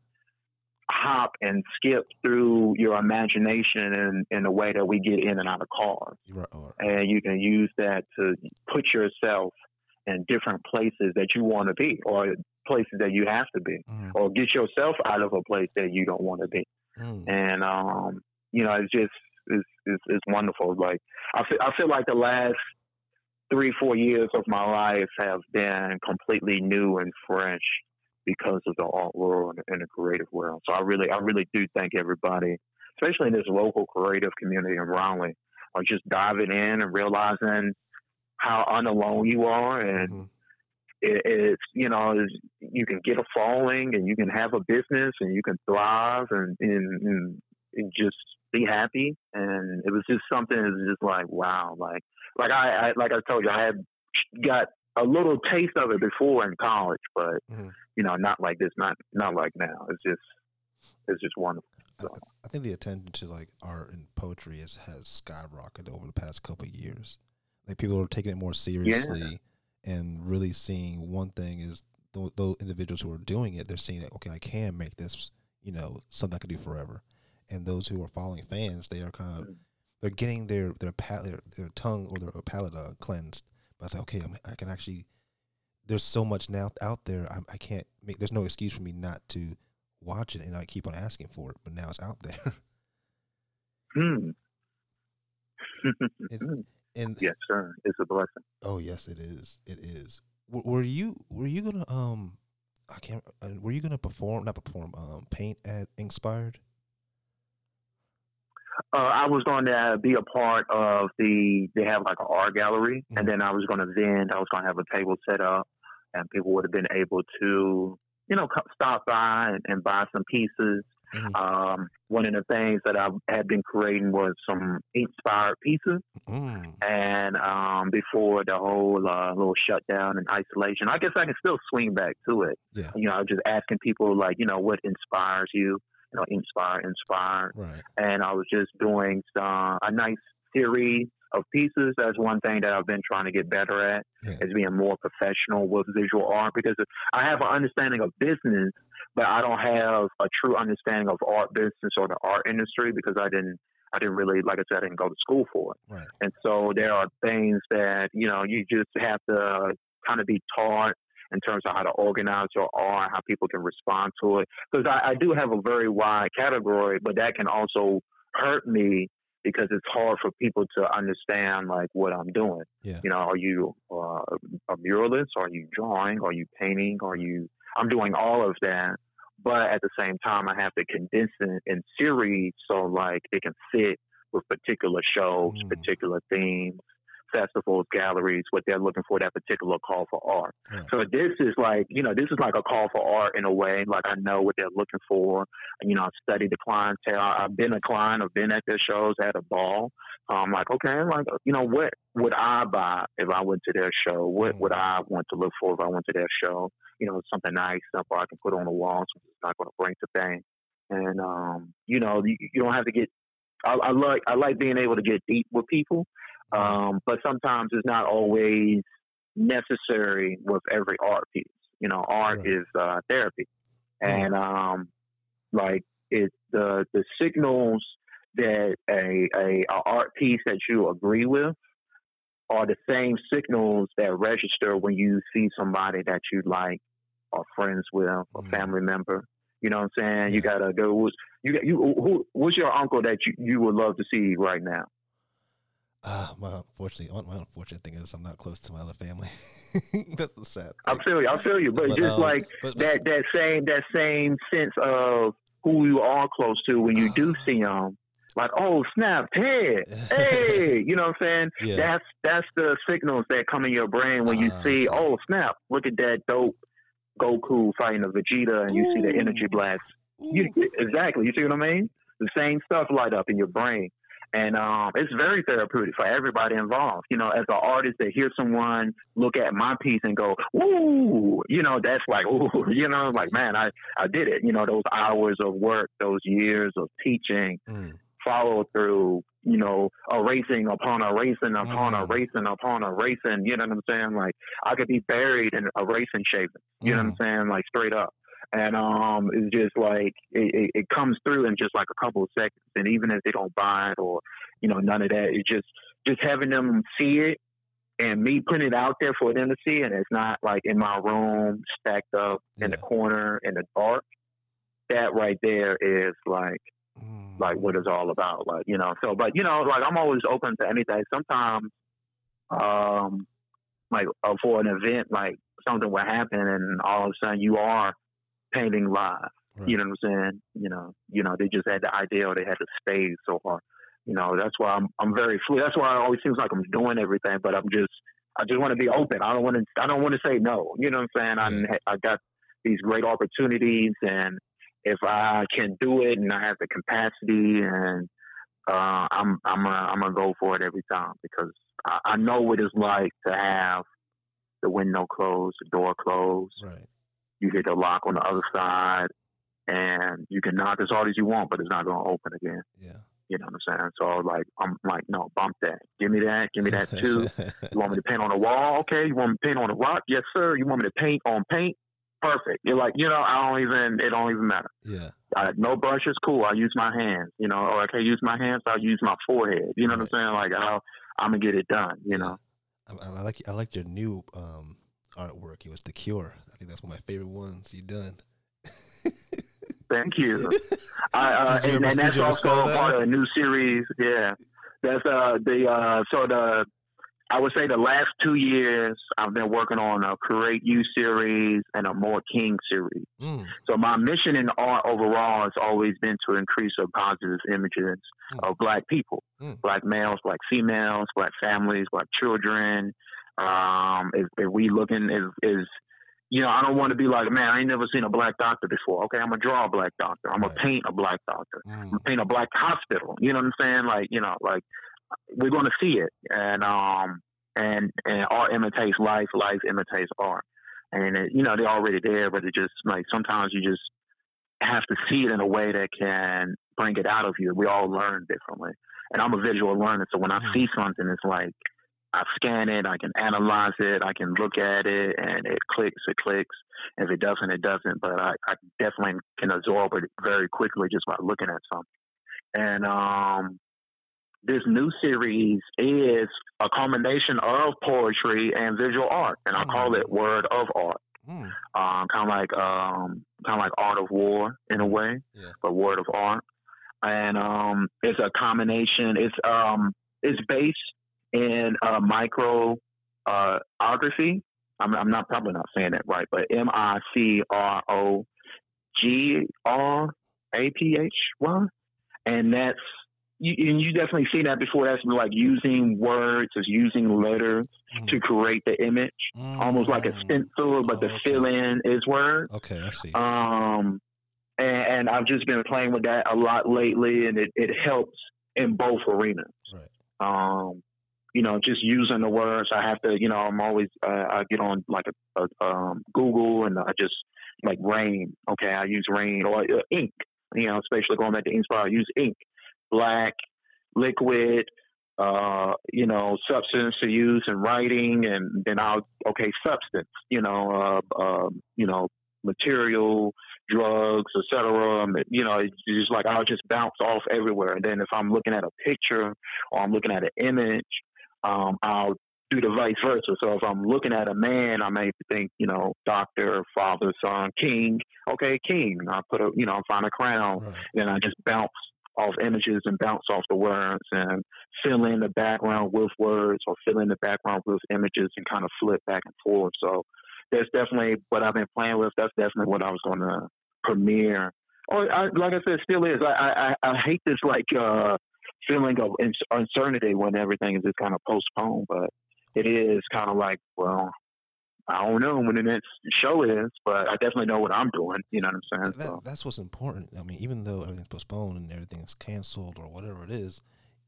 S2: hop and skip through your imagination in, in a way that we get in and out of cars.
S1: You're right,
S2: And you can use that to put yourself in different places that you want to be or places that you have to be
S1: mm,
S2: or get yourself out of a place that you don't want to be.
S1: mm.
S2: And, um, you know, it's just, it's, it's, it's wonderful. Like, I feel, I feel like the last three, four years of my life have been completely new and fresh because of the art world and the creative world. So I really, I really do thank everybody, especially in this local creative community in Raleigh, on just diving in and realizing how unalone you are and
S1: Mhm.
S2: it, it's you know it's, you can get a following and you can have a business and you can thrive and, and, and, and just be happy and it was just something that was just like wow like like I, I like I told you I had got a little taste of it before in college but
S1: Mhm.
S2: you know not like this not not like now it's just it's just wonderful
S1: I, I think the attention to like art and poetry has has skyrocketed over the past couple of years. Like people are taking it more seriously and really seeing one thing is those, those individuals who are doing it. They're seeing that okay, I can make this, you know, something I can do forever. And those who are following fans, they are kind of
S2: Mm.
S1: they're getting their their palate their, their tongue or their palate uh, cleansed. But it's like okay, I'm, I can actually. There's so much now out there. I, I can't make. There's no excuse for me not to watch it, and I keep on asking for it. But now it's out there.
S2: hmm.
S1: It's- and
S2: yes sir it's a blessing
S1: oh yes, it is. It is. W- were you were you gonna um I can't uh, were you gonna perform not perform um paint at Inspired?
S2: Uh, I was going to be a part of the. They have like an art gallery,
S1: Mhm.
S2: and then I was going to vend. I was going to have a table set up, and people would have been able to, you know, stop by and, and buy some pieces.
S1: Mhm.
S2: Um, one of the things that I had been creating was some inspired pieces,
S1: Mm.
S2: and um, before the whole uh, little shutdown and isolation, I guess I can still swing back to it.
S1: Yeah.
S2: You know, just asking people like, you know, what inspires you. You know, inspire, inspired
S1: Right.
S2: and I was just doing some, a nice series of pieces. That's one thing that I've been trying to get better at
S1: Yeah.
S2: is being more professional with visual art because I have an understanding of business, but I don't have a true understanding of art business or the art industry because I didn't. I didn't really, like I said, I didn't go to school for it.
S1: Right.
S2: And so there are things that, you know, you just have to kind of be taught in terms of how to organize your art, how people can respond to it. Because I, I do have a very wide category, but that can also hurt me because it's hard for people to understand like what I'm doing.
S1: Yeah.
S2: You know, are you uh, a muralist? Are you drawing? Are you painting? Are you? I'm doing all of that, but at the same time, I have to condense it in series so like it can fit with particular shows,
S1: Mm.
S2: particular themes, festivals, galleries, what they're looking for, that particular call for art.
S1: Right.
S2: So this is like, you know, this is like a call for art in a way. Like I know what they're looking for. You know, I've studied the clientele. I've been a client. I've been at their shows, had a ball. I'm like, okay, like, you know, what would I buy if I went to their show? What
S1: Mm.
S2: would I want to look for if I went to their show? You know, something nice, simple I can put on the wall, so it's not going to break the thing. And, um, you know, you, you don't have to get, I, I like, I like being able to get deep with people. Um, but sometimes it's not always necessary with every art piece. You know, art
S1: Right.
S2: is uh, therapy, and um, like it's the the signals that a, a a art piece that you agree with are the same signals that register when you see somebody that you like or friends with, a
S1: Mhm.
S2: family member. You know what I'm saying? You gotta go. Who's, you you? Who? What's your uncle that you, you would love to see right now?
S1: Ah, my unfortunately, my unfortunate thing is I'm not close to my other family. That's the sad.
S2: I
S1: thing.
S2: feel you. I feel you. But, just
S1: um,
S2: like
S1: but- but
S2: that, that same that same sense of who you are close to when you do
S1: Ah.
S2: see them. Like, oh snap, hey, hey, you know what I'm saying?
S1: yeah,
S2: That's that's the signals that come in your brain when you
S1: I
S2: see, oh snap, look at that dope Goku fighting a Vegeta, and you see the energy blast. You, exactly. You see what I mean? The same stuff light up in your brain. And um, it's very therapeutic for everybody involved. You know, as an artist to hear someone look at my piece and go, "Ooh," you know, that's like, "Ooh," you know, like, man, I I did it. You know, those hours of work, those years of teaching,
S1: Mm.
S2: follow through. You know, erasing upon erasing upon
S1: Mm.
S2: erasing upon erasing. You know what I'm saying? Like, I could be buried in erasing shaving. You know what I'm saying? Like straight up. And um, it's just like it, it, comes through in just like a couple of seconds. And even if they don't buy it or you know none of that, it's just just having them see it and me putting it out there for them to see. And it's not like in my room stacked up in the corner in the dark. That right there is like
S1: Mm.
S2: like what it's all about. Like, you know, so but you know, like I'm always open to anything. Sometimes um like uh, for an event like something will happen and all of a sudden you are painting live.
S1: Right.
S2: You know what I'm saying? You know, you know, they just had the idea or they had the space or you know, that's why I'm I'm very fluid. That's why it always seems like I'm doing everything, but I'm just I just want to be open. I don't want to I don't want to say no. You know what I'm saying?
S1: Yeah.
S2: I I got these great opportunities and if I can do it and I have the capacity and uh, I'm I'm a, I'm gonna go for it every time because I, I know what it's like to have the window closed, the door closed.
S1: Right.
S2: You hit the lock on the other side, and you can knock as hard as you want, but it's not gonna open again.
S1: Yeah.
S2: You know what I'm saying? So like I'm like, no, bump that. Give me that. Give me that too. You want me to paint on the wall? Okay. You want me to paint on the rock? Yes, sir. You want me to paint on paint? Perfect. You're like, you know, I don't even. It don't even matter.
S1: yeah.
S2: Uh, no brushes, cool. I use my hands. You know, or I can't use my hands. I'll use my forehead. You know what I'm saying? Like I'll, I'm gonna get it done. You know.
S1: I, I like I like your new um, artwork. It was the Cure. Think that's one of my favorite ones you've done.
S2: Thank you. I, uh,
S1: you
S2: and,
S1: ever-
S2: and that's also part of a new series. Yeah, that's uh the uh so the I would say the last two years I've been working on a Create You series and a More King series.
S1: Mm.
S2: So my mission in art overall has always been to increase the positive images
S1: Mm.
S2: of black people,
S1: Mm.
S2: black males, black females, black families, black children. Um, if, if we looking is is you know, I don't want to be like, man, I ain't never seen a black doctor before. Okay, I'm gonna draw a black doctor. I'm gonna
S1: Right.
S2: paint a black doctor. I'm
S1: Mm.
S2: gonna paint a black hospital. You know what I'm saying? Like, you know, like we're gonna see it, and um, and and art imitates life, life imitates art, and it, you know they're already there, but it just like sometimes you just have to see it in a way that can bring it out of you. We all learn differently, and I'm a visual learner, so when I
S1: Mhm.
S2: see something, it's like I scan it, I can analyze it, I can look at it, and it clicks, it clicks. If it doesn't, it doesn't. But I, I definitely can absorb it very quickly just by looking at something. And um, this new series is a combination of poetry and visual art, and I call it Word of Art.
S1: Mm.
S2: Um, kind of like um, kind of like Art of War in a way,
S1: Yeah.
S2: but Word of Art. And um, it's a combination. It's um, it's based in uh, micro uh. I'm, I'm not probably not saying that right, but M I C R O G R A P H Y, and that's you, and you definitely see that before. That's like using words, is using letters
S1: Mm.
S2: to create the image, almost like a
S1: Mm.
S2: stencil, but the
S1: Okay.
S2: fill in is words.
S1: Okay, I see.
S2: Um, and, and I've just been playing with that a lot lately, and it, it helps in both arenas.
S1: Right.
S2: Um, you know, just using the words. I have to, you know, I'm always, uh, I get on like a, a um, Google and I just like rain. Okay, I use rain or uh, ink. You know, especially going back to Inspire, I use ink, black, liquid, uh, you know, substance to use in writing, and then I'll okay, substance, you know, uh, um, you know, material, drugs, etc. You know, it's just like I'll just bounce off everywhere. And then if I'm looking at a picture or I'm looking at an image, um, I'll do the vice versa. So if I'm looking at a man, I may think, you know, doctor, father, son, king. Okay, king. I put a, you know, I find a crown
S1: Right.
S2: then I just bounce off images and bounce off the words and fill in the background with words or fill in the background with images and kind of flip back and forth. So that's definitely what I've been playing with. That's definitely what I was going to premiere. Or I, like I said, still is. I, I, I hate this like uh, feeling of uncertainty when everything is just kind of postponed, but it is kind of like, well, I don't know when the next show is, but I definitely know what I'm doing. You know what I'm saying?
S1: That,
S2: So,
S1: that's what's important. I mean, even though everything's postponed and everything's canceled or whatever it is,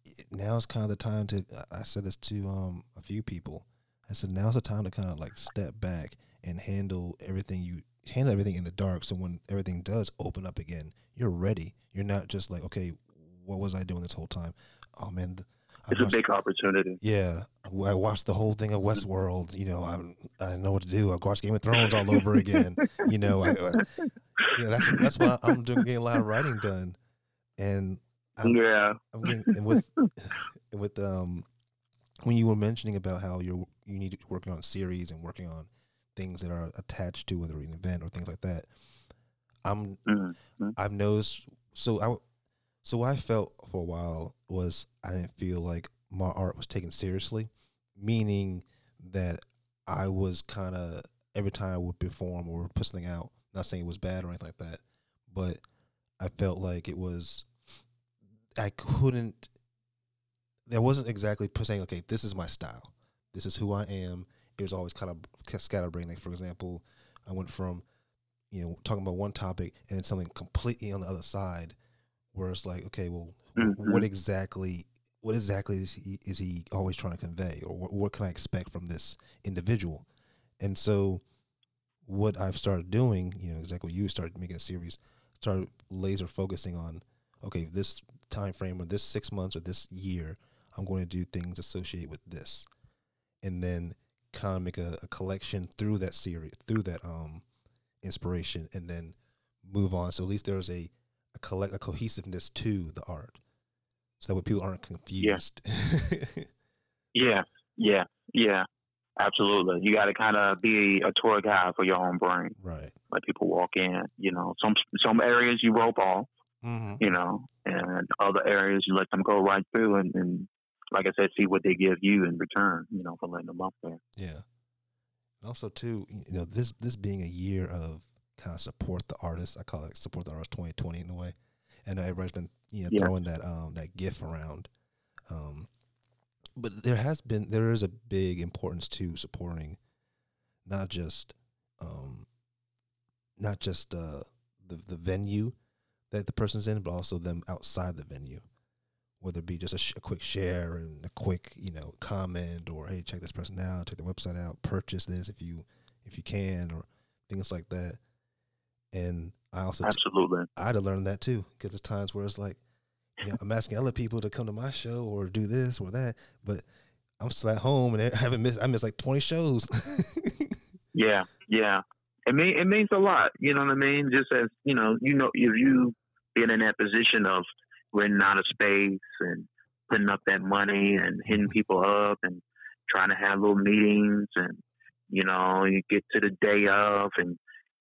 S1: it, now is kind of the time to. I I said this to um a few people. I said now's the time to kind of like step back and handle everything you handle everything in the dark. So when everything does open up again, you're ready. You're not just like, okay, what was I doing this whole time? Oh man, I
S2: it's a big opportunity.
S1: yeah, I watched the whole thing of Westworld. You know, I I know what to do. I watched Game of Thrones all over again. You know, I, I, yeah, that's that's why I'm doing getting a lot of writing done, and I'm,
S2: Yeah.
S1: I'm getting and with with um when you were mentioning about how you're you need to be working on series and working on things that are attached to whether an event or things like that. I'm
S2: Mhm.
S1: I've noticed so I so what I felt for a while was I didn't feel like my art was taken seriously, meaning that I was kind of every time I would perform or put something out, not saying it was bad or anything like that, but I felt like it was I couldn't there wasn't exactly saying okay this is my style. This is who I am. It was always kind of scatterbrained. Like for example I went from you know talking about one topic and then something completely on the other side where it's like okay well wh- what exactly what exactly is he is he always trying to convey or what, what can I expect from this individual? And so what I've started doing you know exactly what you started making a series started laser focusing on okay this time frame or this six months or this year i'm going to do things associated with this. And then kind of make a, a collection through that series through that um inspiration and then move on. So at least there's a a collect a cohesiveness to the art so that way people aren't confused
S2: Yeah. Yeah. Yeah. Absolutely. You got to kind of be a tour guide for your own brain.
S1: right
S2: Let people walk in. You know, some some areas you rope off.
S1: mm-hmm.
S2: You know, and other areas you let them go right through and, and like I said, see what they give you in return. You know, for letting them up there.
S1: Yeah. Also, too, you know, this this being a year of kind of support the artist, I call it support the artist 2020 in a way. And everybody's been you know
S2: Yeah.
S1: throwing that um that gif around. Um, but there has been there is a big importance to supporting not just um not just uh the the venue that the person's in, but also them outside the venue. Whether it be just a, sh- a quick share and a quick, you know, comment, or hey, check this person out, check the website out, purchase this if you if you can, or things like that. And I also
S2: Absolutely.
S1: I had to learn that too because there's times where it's like, you know, I'm asking other people to come to my show or do this or that, but I'm still at home and I haven't missed. I missed like 20 shows.
S2: Yeah, yeah. It mean it means a lot. You know what I mean? Just as you know, you know, if you being in that position of renting out of space and putting up that money and hitting mm-hmm. people up and trying to have little meetings and you know you get to the day of and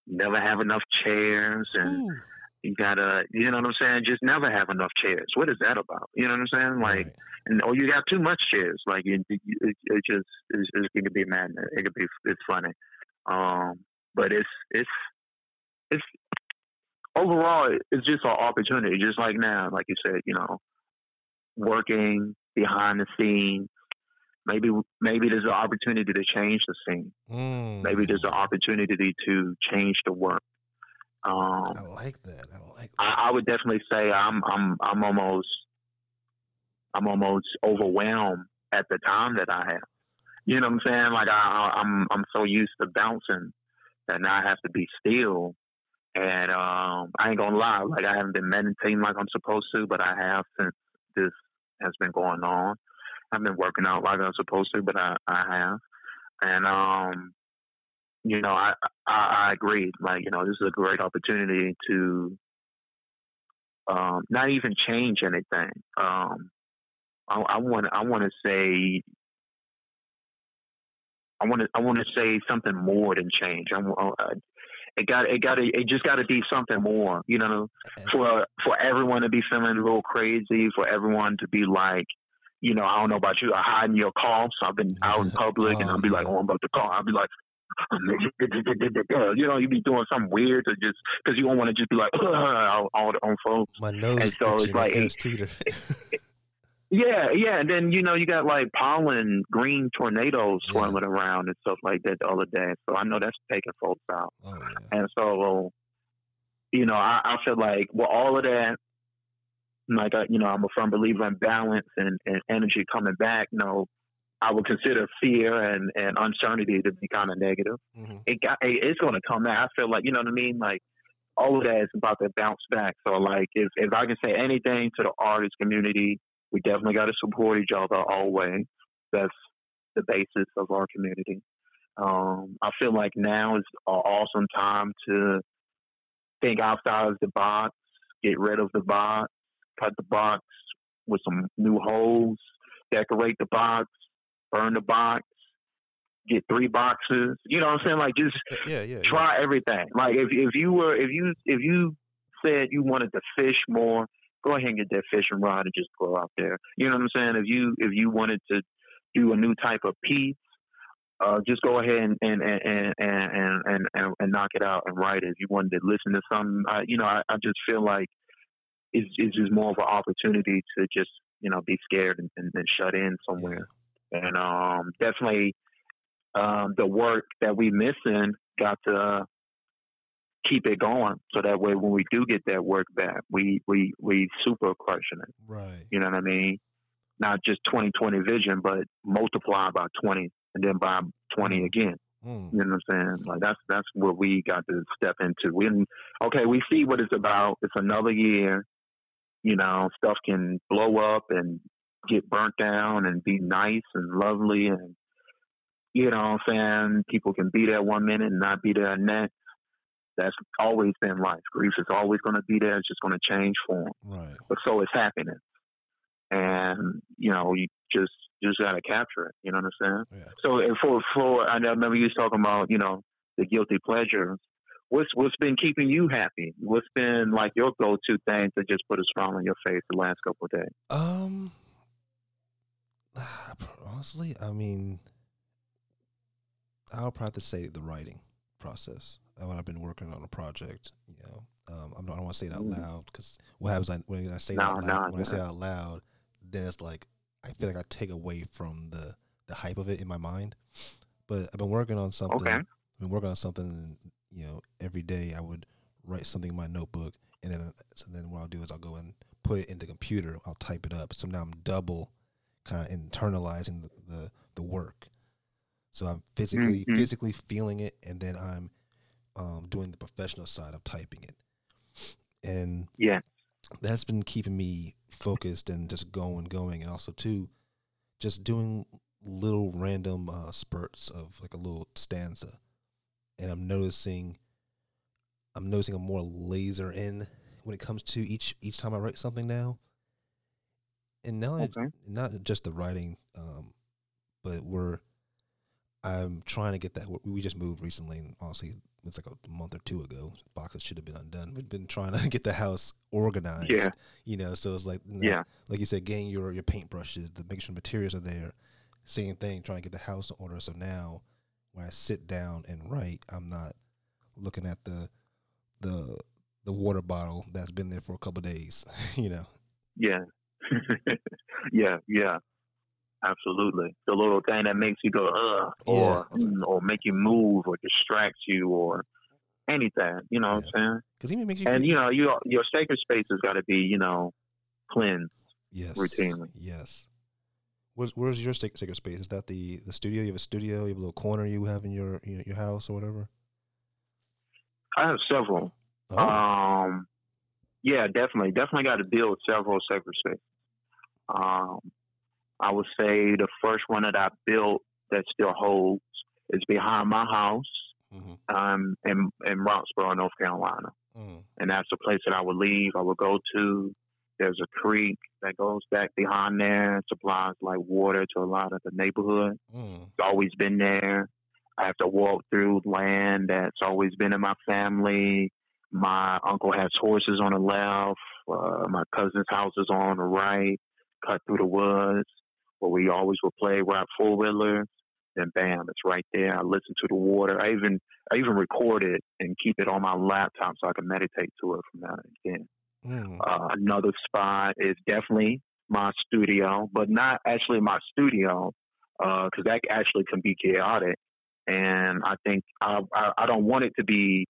S2: never have enough chairs and
S1: Ooh.
S2: you gotta you know what I'm saying just never have enough chairs what is that about you know what I'm saying like
S1: Right.
S2: and or you got too much chairs. Like you, you, it, it just it's, it's, it could be madness. It could be it's funny, um, but it's it's it's overall it's just an opportunity. Just like now, like you said, you know, working behind the scenes. Maybe maybe there's an opportunity to change the scene.
S1: Mm.
S2: Maybe there's an opportunity to change the work. Um,
S1: I like that. I like that.
S2: I, I would definitely say I'm I'm I'm almost I'm almost overwhelmed at the time that I have. You know what I'm saying? Like I, I I'm I'm so used to bouncing that now I have to be still. And um, I ain't gonna lie, like I haven't been meditating like I'm supposed to, but I have since this has been going on. I've been working out like I'm supposed to, but I, I have. And um, you know, I, I I agree. Like you know, this is a great opportunity to um, not even change anything. Um, I want I want to say I want to I want to say something more than change. I, wa- uh, it got it got it just got to be something more. You know, for for everyone to be feeling a little crazy, for everyone to be like. You know, I don't know about you. I hide in your car. So I've been out in public, and
S1: Oh,
S2: I'll be like,
S1: oh,
S2: "Oh, I'm about to call. I'll be like, you know, you be doing something weird to just because you don't want to just be like all, all the on folks.
S1: My nose
S2: and
S1: is
S2: so it's like-
S1: ears teeter.
S2: Yeah, yeah, and then you know you got like pollen, green tornadoes
S1: Yeah.
S2: swirling around and stuff like that the other day. So I know that's taking folks out,
S1: oh yeah.
S2: and so you know I, I feel like with all of that, like I, you know I'm a firm believer in balance and, and energy coming back. You know, I would consider fear and, and uncertainty to be kind of negative.
S1: hmm
S2: It got it- it's going to come back. I feel like you know what I mean. Like all of that is about to bounce back. So like if if I can say anything to the artist community, we definitely got to support each other always. That's the basis of our community. Um, I feel like now is an awesome time to think outside of the box, get rid of the box, cut the box with some new holes, decorate the box, burn the box, get three boxes. You know what I'm saying? Like just
S1: Yeah, yeah. yeah.
S2: try everything. Like if if you were if you if you said you wanted to fish more, go ahead and get that fishing rod and just go out there. You know what I'm saying? If you if you wanted to do a new type of piece, uh, just go ahead and and and and and, and, and, and knock it out and write it. If you wanted to listen to something, I, you know, I, I just feel like it's it's just more of an opportunity to just you know be scared and, and, and shut in somewhere. And um, definitely um, the work that we missing got to keep it going so that way when we do get that work back, we we we super crushing it.
S1: Right.
S2: You know what I mean? Not just 2020 vision, but multiply by 20 and then by 20
S1: Mm.
S2: again.
S1: Mm.
S2: You know what I'm saying? Like that's that's what we got to step into. We okay, we see what it's about. It's another year. You know, stuff can blow up and get burnt down and be nice and lovely and you know what I'm saying? People can be there one minute and not be there next. That's always been life. Grief is always going to be there. It's just going to change form.
S1: Right.
S2: But so is happiness. And, you know, you just you just got to capture it. You know what I'm saying?
S1: Yeah.
S2: So for for I I remember you was talking about you know the guilty pleasures. What's what's been keeping you happy? What's been like your go to thing to just put a smile on your face the last couple of days?
S1: Um, Honestly, I mean, I'll probably have to say the writing process. When I've been working on a project, you know, um, not, don't want to say it out
S2: Mm.
S1: loud because what happens I, when I say it
S2: No,
S1: out loud,
S2: no,
S1: when I say it out loud, then it's like I feel like I take away from the the hype of it in my mind. But I've been working on something.
S2: Okay.
S1: I've been working on something. You know, every day I would write something in my notebook, and then so then what I'll do is I'll go and put it in the computer. I'll type it up. So now I'm double kind of internalizing the, the the work. So I'm physically
S2: Mhm.
S1: physically feeling it, and then I'm um, doing the professional side of typing it, and
S2: Yeah.
S1: that's been keeping me focused and just going, going, and also too, just doing little random uh, spurts of like a little stanza, and I'm noticing, I'm noticing I'm more laser in when it comes to each each time I write something now, and now I,
S2: Okay.
S1: not just the writing, um, but we're I'm trying to get that. We we just moved recently, and honestly, it's like a month or two ago. Boxes should have been undone. We've been trying to get the house organized.
S2: Yeah.
S1: You know, so it's like you know,
S2: Yeah.
S1: like you said, getting your your paintbrushes, the making sure materials are there. Same thing, trying to get the house in order. So now, when I sit down and write, I'm not looking at the the the water bottle that's been there for a couple days. you know.
S2: Yeah. yeah, yeah. Absolutely. The little thing that makes you go, ugh, or
S1: Yeah.
S2: mm, or make you move or distract you or anything. You know what I'm saying?
S1: Because even makes you
S2: And you know, you your sacred space has got to be, you know, cleansed.
S1: yes,
S2: routinely.
S1: Yes. Where's, where's your sacred space? Is that the the studio? You have a studio. You have a little corner you have in your your, your house or whatever.
S2: I have several.
S1: Oh,
S2: Um, yeah, definitely, definitely got to build several sacred spaces. Um, I would say the first one that I built that still holds is behind my house
S1: mhm,
S2: um, in in Roxboro, North Carolina,
S1: mm,
S2: and that's the place that I would leave. I would go to. There's a creek that goes back behind there, supplies like water to a lot of the neighborhood.
S1: mm,
S2: It's always been there. I have to walk through land that's always been in my family. My uncle has horses on the left. Uh, my cousin's house is on the right. Cut through the woods, where we always would play rock four wheelers. Then bam, it's right there. I listen to the water. I even I even record it and keep it on my laptop so I can meditate to it from now and again.
S1: Mm.
S2: Uh, another spot is definitely my studio, but not actually my studio because that actually can be chaotic. And I think I, I, I don't want it to be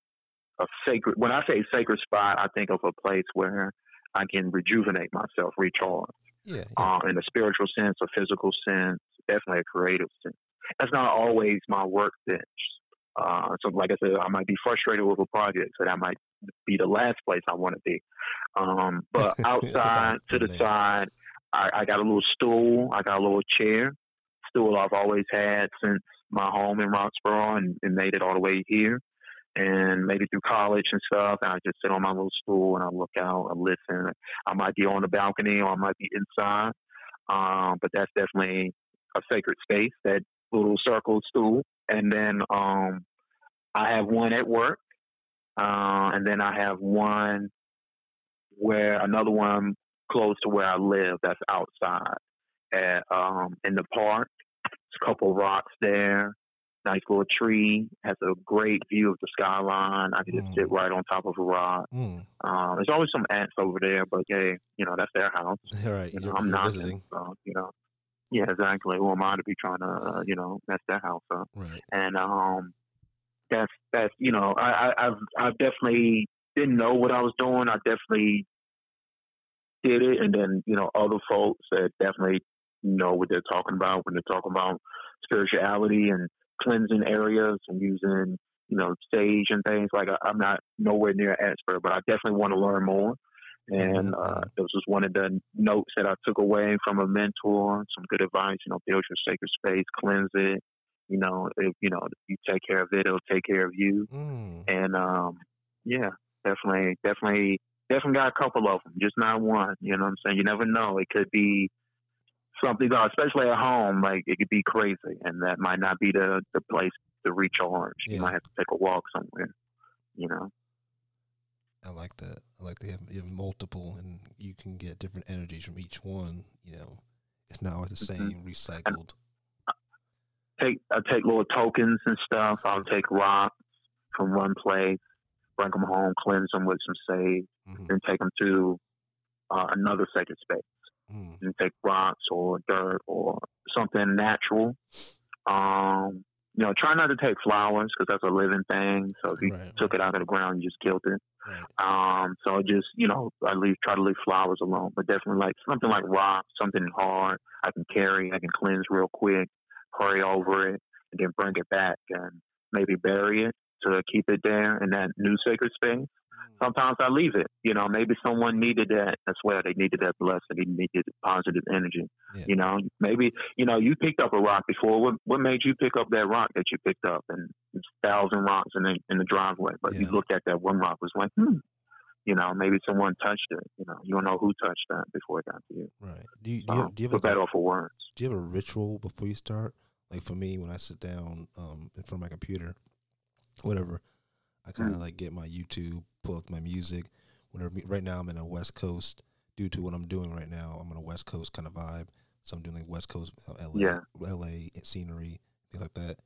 S2: a sacred. When I say sacred spot, I think of a place where I can rejuvenate myself, recharge,
S1: Yeah. yeah.
S2: uh, in a spiritual sense, a physical sense, definitely a creative sense. That's not always my workbench. Uh, so, like I said, I might be frustrated with a project, so that might be the last place I want to be. Um, but outside to the side, I, I got a little stool. I got a little chair. Stool I've always had since my home in Roxboro, and, and made it all the way here. And made it through college and stuff. And I just sit on my little stool and I look out, I listen. I might be on the balcony or I might be inside. Um, but that's definitely a sacred space, that little circle stool. And then um, I have one at work. Uh, and then I have one where another one close to where I live that's outside at um, in the park. There's a couple rocks there. Nice little tree. Has a great view of the skyline. I can just sit
S1: Mm.
S2: right on top of a rock.
S1: Mm.
S2: Um, there's always some ants over there, but hey, you know that's their house.
S1: All right.
S2: You know,
S1: You're,
S2: I'm not
S1: visiting.
S2: So, you know, yeah, exactly. Who am I to be trying to, uh, you know, mess their house up?
S1: Right.
S2: And um, that's that's you know, I, I I've I've definitely didn't know what I was doing. I definitely did it, and then you know, other folks that definitely know what they're talking about when they're talking about spirituality and cleansing areas and using you know sage and things. Like I, I'm not nowhere near an expert, but I definitely want to learn more. And
S1: Mhm,
S2: uh, this was one of the notes that I took away from a mentor. Some good advice, you know, build your sacred space, cleanse it. You know, if you know you take care of it, it'll take care of you.
S1: Mm.
S2: And um, yeah, definitely, definitely, definitely got a couple of them, just not one. You know what I'm saying? You never know. It could be something, especially at home. Like it could be crazy, and that might not be the the place to recharge.
S1: Yeah.
S2: You might have to take a walk somewhere. You know.
S1: I like that. I like they have, you have multiple, and you can get different energies from each one. You know, it's not always the
S2: Mhm.
S1: same recycled
S2: take I take little tokens and stuff. I'll take rocks from one place, bring them home, cleanse them with some sage,
S1: hmm
S2: then take them to uh, another sacred space.
S1: Mm.
S2: and take rocks or dirt or something natural. Um, you know, try not to take flowers because that's a living thing. So if you
S1: Right,
S2: took it out of the ground, you just killed it.
S1: Right.
S2: Um, so I just you know, I leave try to leave flowers alone, but definitely like something like rocks, something hard I can carry, I can cleanse real quick, pray over it, and then bring it back and maybe bury it to keep it there in that new sacred space
S1: Mm.
S2: sometimes I leave it. You know, maybe someone needed that as well. They needed that blessing. They needed positive energy.
S1: Yeah.
S2: You know, maybe you know you picked up a rock before. What what made you pick up that rock that you picked up? And it's thousand rocks in the in the driveway, but you
S1: Yeah.
S2: looked at that one rock was like, hmm. You know, maybe someone touched it. You know, you don't know who touched that before it got to you.
S1: Right. Do you do you
S2: Um,
S1: have, do you have a,
S2: or for worse.
S1: do you have a ritual before you start? Like for me, when I sit down um, in front of my computer, whatever, I kind
S2: Mm.
S1: of like get my YouTube, pull up my music. Whenever right now I'm in a West Coast due to what I'm doing right now. I'm in a West Coast kind of vibe, so I'm doing like West Coast, uh, LA,
S2: Yeah.
S1: LA scenery, things like that.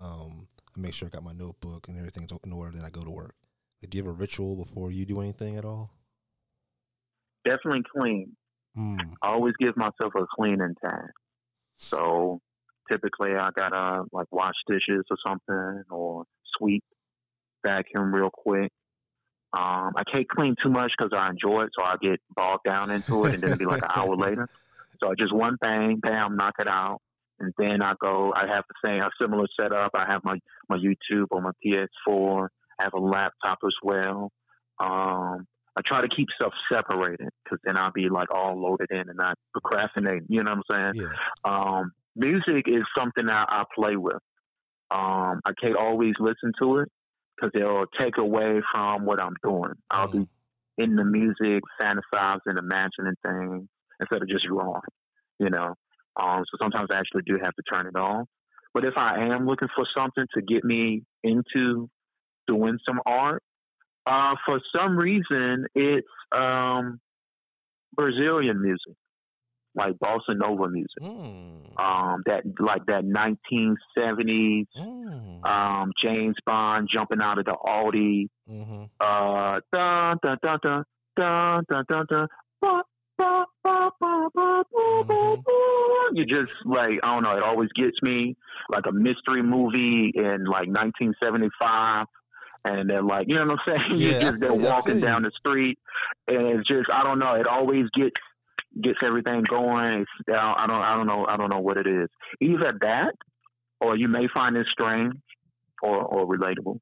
S1: Um, I make sure I got my notebook and everything's in order. Then I go to work. Like, do you have a ritual before you do anything at all?
S2: Definitely clean.
S1: Mm.
S2: I always give myself a cleaning task. So typically I gotta like wash dishes or something or sweep, vacuum real quick. Um, I can't clean too much because I enjoy it, so I get bogged down into it and then it'll be like an hour later. So just one thing, bam, knock it out. And then I go, I have the same, a similar setup. I have my, my YouTube on my PS4. I have a laptop as well. Um, I try to keep stuff separated because then I'll be like all loaded in and not procrastinating. You know what I'm saying?
S1: Yeah.
S2: Um, music is something that I play with. Um, I can't always listen to it because it'll take away from what I'm doing. I'll be
S1: Mm.
S2: in the music, fantasizing, imagining things instead of just drawing. You know, um, so sometimes I actually do have to turn it off. But if I am looking for something to get me into doing some art. Uh, for some reason, it's um, Brazilian music, like bossa nova music,
S1: mm.
S2: um, that like that 1970s
S1: mm.
S2: um, James Bond jumping out of the Audi,
S1: mm-hmm.
S2: uh, dun dun dun dun dun dun dun. You just like I don't know. It always gets me like a mystery movie in like 1975 and they're like, you know what I'm saying?
S1: Yeah,
S2: just they're
S1: I
S2: walking down the street, and it's just I don't know. It always gets gets everything going. It's, I don't I don't know I don't know what it is. Either that, or you may find it strange or or relatable.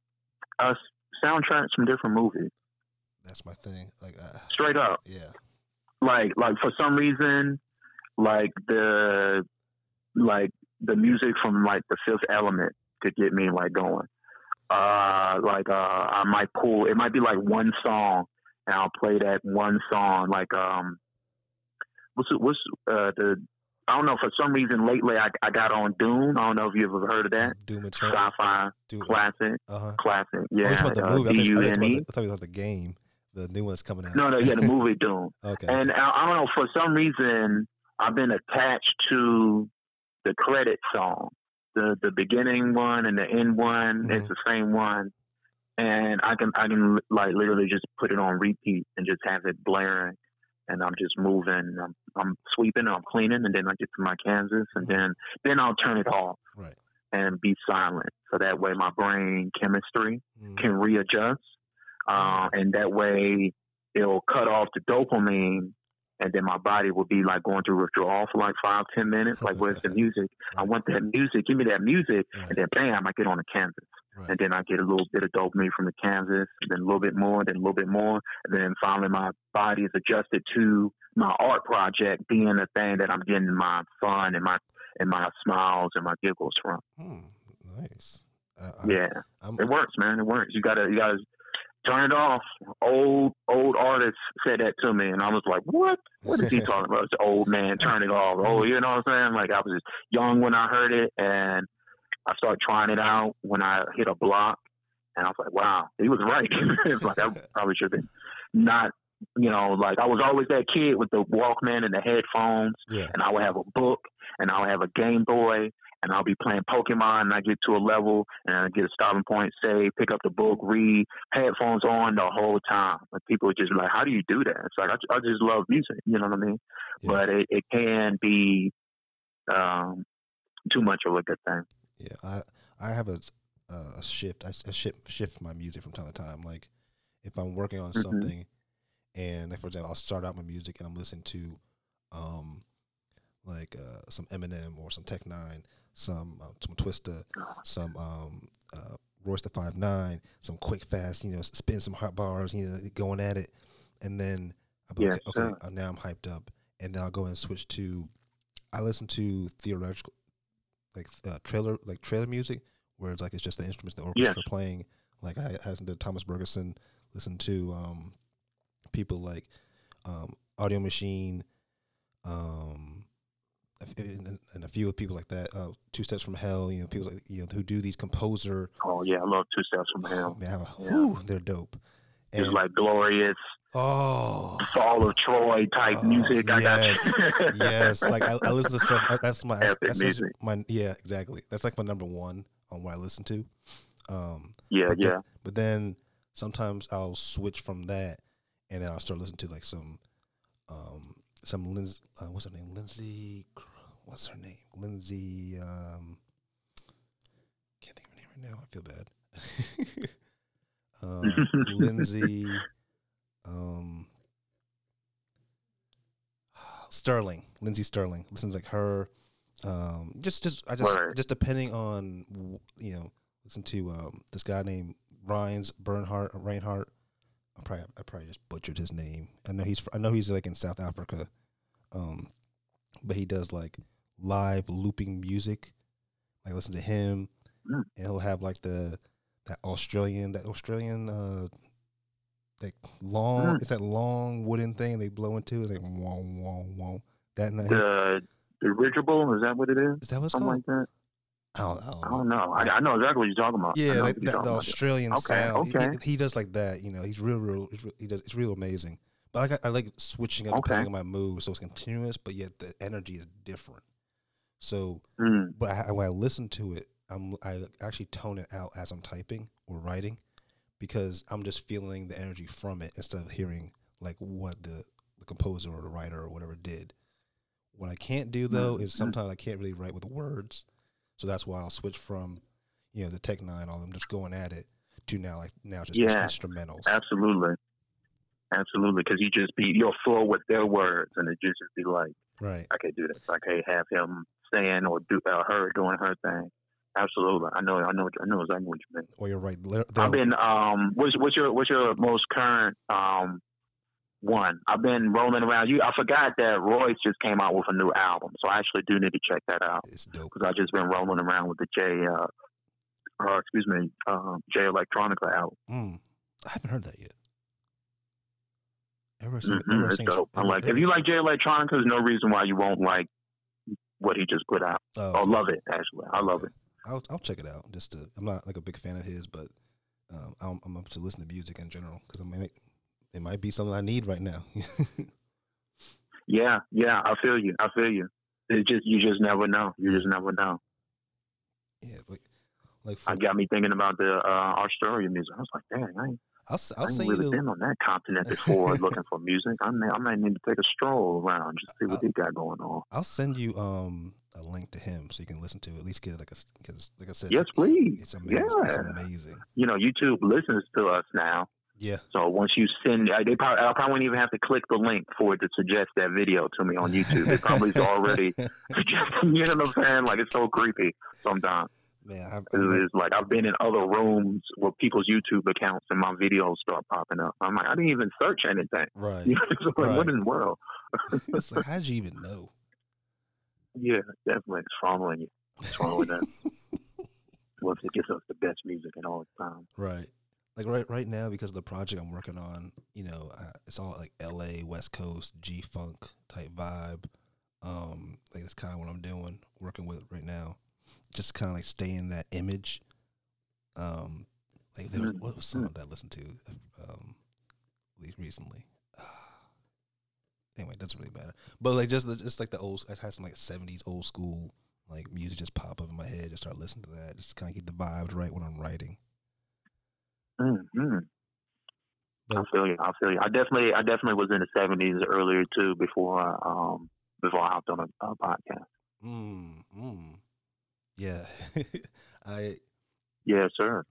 S2: Uh, soundtracks from different movies,
S1: That's my thing. Like, uh,
S2: straight up.
S1: yeah.
S2: Like like for some reason, like the like the music from like the Fifth Element could get me like going. Uh, like uh, I might pull. It might be like one song, and I'll play that one song. Like um, what's what's uh the I don't know. For some reason, lately I, I got on Dune. I don't know if you've ever heard of that.
S1: Doom.
S2: Sci-fi
S1: Doom.
S2: classic,
S1: Uh huh.
S2: classic.
S1: Oh,
S2: Yeah,
S1: talking about the
S2: uh,
S1: movie? I thought, you- I, about the, I thought about the game, the new one that's coming out.
S2: No, no, yeah, the movie Dune.
S1: Okay.
S2: And I, I don't know, for some reason, I've been attached to the credit song, the the beginning one and the end one. It's
S1: Mhm.
S2: the same one, and I can I can like literally just put it on repeat and just have it blaring, and I'm just moving. I'm, I'm sweeping, I'm cleaning, and then I get to my canvas, and then then I'll turn it off
S1: right.
S2: and be silent, so that way my brain chemistry
S1: Mm.
S2: can readjust, uh, and that way it'll cut off the dopamine, and then my body will be like going through withdrawal for like five ten minutes. Like, where's the music? I want that music. Give me that music, and then bam, I get on the canvas,
S1: Right.
S2: and then I get a little bit of dopamine from the canvas, and then a little bit more, then a little bit more, and then finally my body is adjusted to my art project being the thing that I'm getting my fun and my and my smiles and my giggles from.
S1: Hmm. Nice. I,
S2: Yeah.
S1: I'm,
S2: It works, man. It works. You gotta, you gotta turn it off. Old, old artists said that to me, and I was like, "What? What is he talking about? It's old man. Turn it off." Oh, you know what I'm saying? Like I was young when I heard it, and I started trying it out when I hit a block, and I was like, "Wow, he was right." it's like I probably should have been not. You know, like I was always that kid with the Walkman and the headphones,
S1: yeah.
S2: and I would have a book, and I would have a Game Boy and I'll be playing Pokemon and I get to a level and I get a stopping point, say, pick up the book, read, headphones on the whole time. Like people are just like, how do you do that? It's like, I, I just love music, you know what I mean?
S1: Yeah.
S2: But it, it can be um, too much of a good thing.
S1: Yeah, I I have a a shift. I shift shift my music from time to time. Like if I'm working on
S2: Mhm.
S1: something, and like for example, I'll start out my music and I'm listening to, um, like uh, some Eminem or some Tech N9ne, some uh, some Twista, some um uh, Royce the Five Nine, some quick fast, you know, spin some hot bars, you know, going at it, and then I'm like,
S2: Yes,
S1: okay, okay uh, now I'm hyped up, and then I'll go and switch to, I listen to theoretical, like uh, trailer like trailer music, where it's like it's just the instruments, the orchestra
S2: Yes.
S1: playing. Like I listen to Thomas Bergersen, listen to um people like um Audio Machine, um and, and a few of people like that. Uh, Two Steps from Hell, you know, people like you know who do these composer.
S2: Oh yeah, I love Two Steps from Hell.
S1: Man, I'm-
S2: Yeah.
S1: whew, they're dope.
S2: It's
S1: And-
S2: like glorious
S1: oh
S2: Fall of Troy type
S1: Oh,
S2: music. I
S1: yes,
S2: got
S1: yes. Like I, I listen to stuff. That's my
S2: Epic
S1: that's
S2: music.
S1: my yeah, exactly. That's like my number one on what I listen to. Um,
S2: yeah,
S1: but
S2: yeah.
S1: then- but then sometimes I'll switch from that, and then I'll start listening to like some, um, some Lindsey. Uh, what's her name? Lindsey. What's her name? Lindsey. Um, can't think of her name right now. I feel bad. um, Lindsey. Um, Stirling. Lindsey Stirling. Listens like her. Um, just, just, I just, just depending on, you know, listen to um, this guy named Ryan's Bernhardt Reinhardt. I probably I probably just butchered his name. I know he's I know he's like in South Africa, um, but he does like live looping music. Like listen to him,
S2: Mm.
S1: and he'll have like the that Australian that Australian uh like long
S2: Mm.
S1: it's that long wooden thing they blow into. It's like wah wah wah. That and
S2: The dirigible is that what it is?
S1: is that what's
S2: Something
S1: called?
S2: like that.
S1: I don't, I don't
S2: I
S1: know.
S2: don't know. I, I know exactly what you're talking about.
S1: Yeah, like
S2: you're
S1: the,
S2: about.
S1: Australian
S2: Okay,
S1: sound. He-
S2: okay.
S1: He, he does like that. You know, he's real, real. He does. It's real amazing. But I, got, I like switching up
S2: Okay.
S1: depending on my mood, so it's continuous, but yet the energy is different. So,
S2: Mm,
S1: but I, when I listen to it, I'm I actually tone it out as I'm typing or writing, because I'm just feeling the energy from it instead of hearing like what the the composer or the writer or whatever did. What I can't do though is
S2: Mhm.
S1: sometimes I can't really write with words, so that's why I'll switch from, you know, the Tech N9ne, all them just going at it, to now like now just
S2: Yeah,
S1: instrumentals.
S2: absolutely. Absolutely, because you just be you'll flow with their words, and it just be like,
S1: Right.
S2: I can't do this. I can't have him saying or do uh, her doing her thing. Absolutely, I know. I know. I know exactly what you mean.
S1: Or you're right. They're-
S2: I've been um what's what's your what's your most current um one? I've been rolling around you I forgot that Royce just came out with a new album, so I actually do need to check that out
S1: it's dope.
S2: because I just been rolling around with the J uh uh excuse me, um Jay Electronica album.
S1: Mm, I haven't heard that yet. Ever since,
S2: Mhm, it's dope. I'm like if you like Jay Electronica, there's no reason why you won't like what he just put out.
S1: oh,
S2: I
S1: okay.
S2: love it actually. I love
S1: Okay.
S2: it.
S1: I'll I'll check it out. Just to, I'm not like a big fan of his, but um, I'm, I'm up to listen to music in general because I might it might be something I need right now.
S2: Yeah, yeah, I feel you. I feel you. It's just you just never know. You just never know.
S1: yeah, like like for,
S2: I got me thinking about the uh, Australia music. I was like, dang, I ain't,
S1: I'll s-
S2: I
S1: I'll
S2: ain't really been on that continent before looking for music. I may, I might need to take a stroll around just see what
S1: Uh,
S2: they got going on.
S1: I'll send you um a link to him so you can listen to it, at least get it like a because like I said
S2: Yes, please.
S1: it's amazing
S2: Yeah.
S1: it's amazing
S2: You know, YouTube listens to us now.
S1: Yeah
S2: So once you send, uh, they probably, I probably won't even have to click the link for it to suggest that video to me on YouTube. It probably is already suggesting. You know what I'm saying? Like it's so creepy sometimes.
S1: man I, I,
S2: It's like I've been in other rooms with people's YouTube accounts and my videos start popping up. I'm like, I didn't even search anything.
S1: right
S2: You know, it's like,
S1: Right.
S2: what in the world?
S1: it's like how'd you even know
S2: Yeah, definitely. It's following you. It's following us. Once it gives us the best music in all time.
S1: Right. Like right right now because of the project I'm working on, you know, uh, it's all like L.A. West Coast G funk type vibe. Um, like that's kind of what I'm doing, working with right now. Just kind of like stay in that image. Um, like there was
S2: Mm,
S1: what was song that I listened to um recently. anyway, it doesn't really matter. But like just the, just like the old, I had some like seventies old school like music just pop up in my head. Just start listening to that. Just kind of get the vibes right when I'm writing.
S2: Mm-hmm. I feel you. I feel you. I definitely, I definitely was in the seventies earlier too before, I, um, before I hopped on a, a podcast.
S1: Mm, mm. Yeah. I
S2: Yes, sir.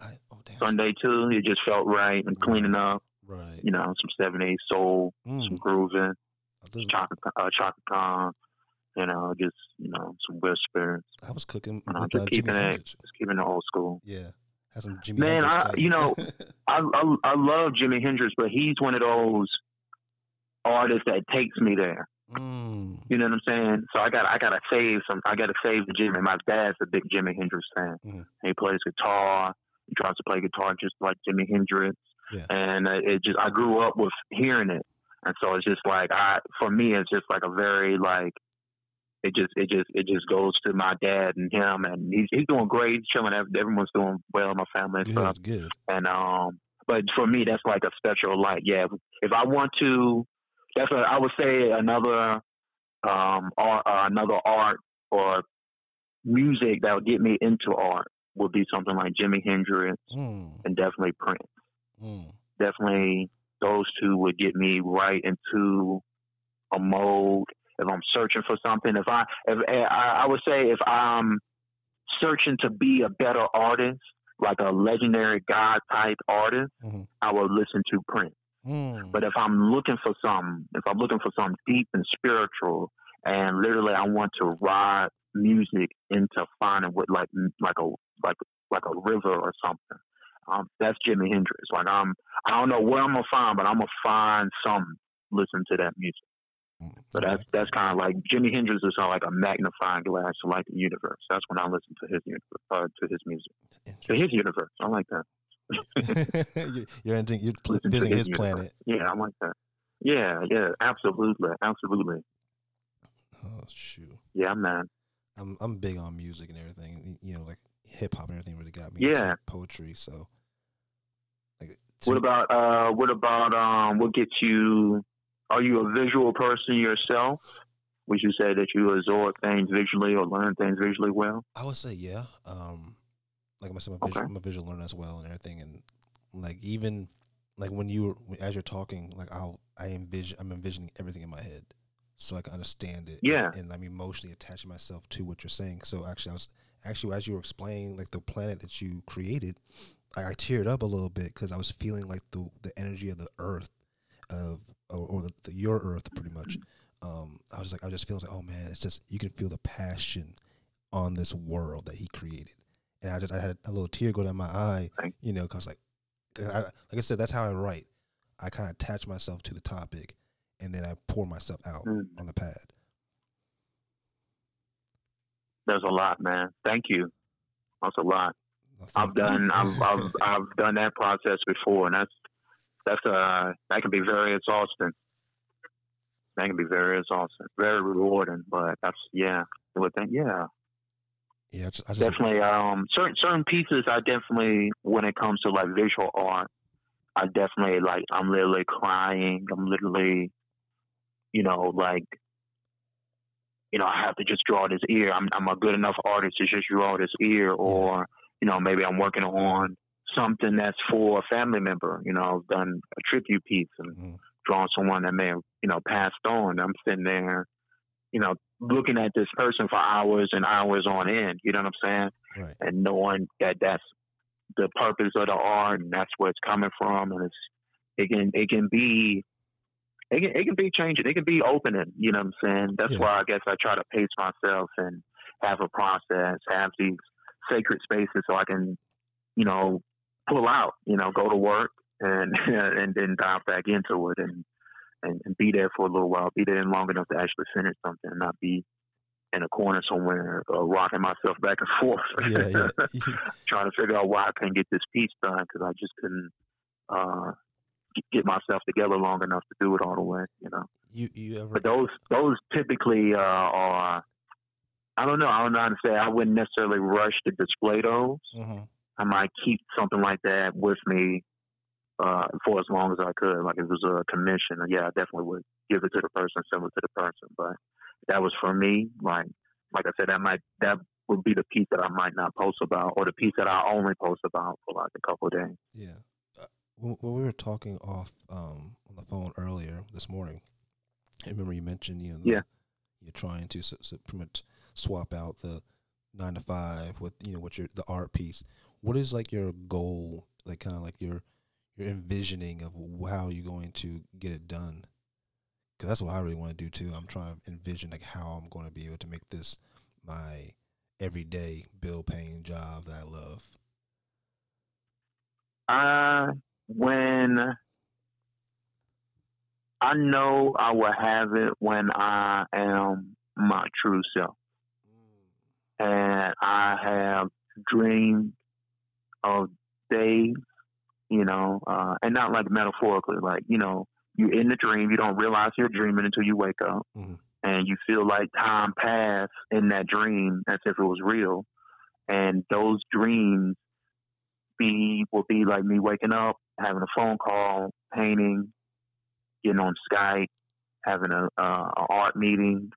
S1: I oh damn.
S2: Sunday too. It just felt right and cleaning up.
S1: Right.
S2: You know, some seventies soul,
S1: Mm.
S2: some grooving,
S1: was-
S2: Chaka, uh, Chaka Khan. You know, just you know, some whispers.
S1: I was cooking
S2: You know, just
S1: uh,
S2: keeping it, just keeping it old school.
S1: Yeah. Had some Jimmy
S2: Man,
S1: Hendrix
S2: I-
S1: play.
S2: you know, I, I I love Jimi Hendrix, but he's one of those artists that takes me there.
S1: mm,
S2: You know what I'm saying? So I got I gotta save some. I gotta save the Jimmy. My dad's a big Jimi Hendrix fan.
S1: Mhm.
S2: He plays guitar. He tries to play guitar just like Jimi Hendrix.
S1: Yeah.
S2: And uh, it just I grew up with hearing it, and so it's just like I for me it's just like a very like it just it just it just goes to my dad and him, and he's he's doing great. He's chilling. Everyone's doing well in my family and stuff.
S1: good, good.
S2: And um, but for me, that's like a special like yeah. If I want to, that's a, I would say another um art, uh, another art or music that would get me into art would be something like Jimi Hendrix
S1: Mm,
S2: and definitely Prince.
S1: mm,
S2: Definitely those two would get me right into a mode. If I'm searching for something, if I, if I, I would say if I'm searching to be a better artist, like a legendary God type artist,
S1: Mhm.
S2: I would listen to Prince.
S1: mm.
S2: But if I'm looking for some, if I'm looking for something deep and spiritual, and literally I want to ride music into finding what like like a like like a river or something, um, that's Jimi Hendrix. Like I'm, I don't know where I'm gonna find, but I'm gonna find some. Listen to that music. So that's that's kind of like Jimi Hendrix is like a magnifying glass to like the universe. That's when I listen to his uh, to his music, to his universe. I like that.
S1: you're you're, entering, you're pl- visiting his
S2: universe.
S1: planet.
S2: Yeah, I like that. Yeah, yeah, absolutely, absolutely.
S1: Oh shoot.
S2: Yeah, man.
S1: I'm I'm big on music and everything. You know, like hip hop and everything really got me.
S2: Yeah.
S1: into poetry. So, like,
S2: What about uh what about um what gets you are you a visual person yourself? Would you say that you absorb things visually or learn things visually well?
S1: I would say yeah. Um, like I said, I'm a, visual,
S2: Okay.
S1: I'm a visual learner as well and everything, and like even like when you were as you're talking, like I'll I envision I'm envisioning everything in my head, so I can understand it. and-
S2: Yeah.
S1: and, I'm emotionally attaching myself to what you're saying. So actually, I was actually as you were explaining like the planet that you created, I, I teared up a little bit because I was feeling like the the energy of the earth, of or, or the, the your earth pretty much. Um, I was like I was just feeling like oh man, it's just you can feel the passion on this world that he created. And I just I had a little tear go down my eye, you know, cause like, I, like I said, that's how I write. I kind of attach myself to the topic, and then I pour myself out
S2: Mm.
S1: on the pad.
S2: There's a lot, man. Thank you. That's a lot.
S1: Well,
S2: I've
S1: you.
S2: done I've, I've I've done that process before and that's that's uh that can be very exhausting. That can be very exhausting. Very rewarding, but that's yeah. With that, yeah.
S1: yeah, I just, I just
S2: definitely um certain certain pieces I definitely when it comes to like visual art I definitely like I'm literally crying I'm literally you know like you know I have to just draw this ear I'm I'm a good enough artist to just draw this ear or you know maybe I'm working on something that's for a family member you know I've done a tribute piece and
S1: Mhm.
S2: drawn someone that may have you know passed on I'm sitting there you know looking at this person for hours and hours on end you know what I'm saying
S1: right.
S2: and knowing that that's the purpose of the art and that's where it's coming from and it's it can it can be it can, it can be changing it can be opening you know what i'm saying that's
S1: Yeah.
S2: why i guess i try to pace myself and have a process have these sacred spaces so i can you know pull out you know go to work and and then dive back into it and, and and be there for a little while be there long enough to actually finish something and not be in a corner somewhere uh, rocking myself back and forth
S1: Yeah, yeah.
S2: trying to figure out why I couldn't get this piece done because I just couldn't uh, get myself together long enough to do it all the way. You know,
S1: you you ever?
S2: but those those typically uh, are. I don't know. I don't know how to say. I wouldn't necessarily rush to display those.
S1: Mhm.
S2: I might keep something like that with me uh, for as long as I could. Like if it was a commission, yeah, I definitely would give it to the person, send it to the person. But that was for me. Like like I said, that might that would be the piece that I might not post about, or the piece that I only post about for like a couple of days.
S1: Yeah. Uh, when, when, we were talking off um, on the phone earlier this morning, I remember you mentioned you know the,
S2: yeah
S1: you're trying to so, so pretty much swap out the nine to five with you know what your the art piece. What is like your goal? Like kind of like your your envisioning of how you're going to get it done. Because that's what I really want to do too. I'm trying to envision like how I'm going to be able to make this my everyday bill paying job that I love.
S2: Uh, when I know I will have it when I am my true self. And I have dreamed of days you know, uh, and not like metaphorically, like, you know, you're in the dream, you don't realize you're dreaming until you wake up. Mm-hmm. And you feel like time passed in that dream as if it was real. And those dreams be will be like me waking up, having a phone call, painting, getting on Skype, having a, uh, a art meeting,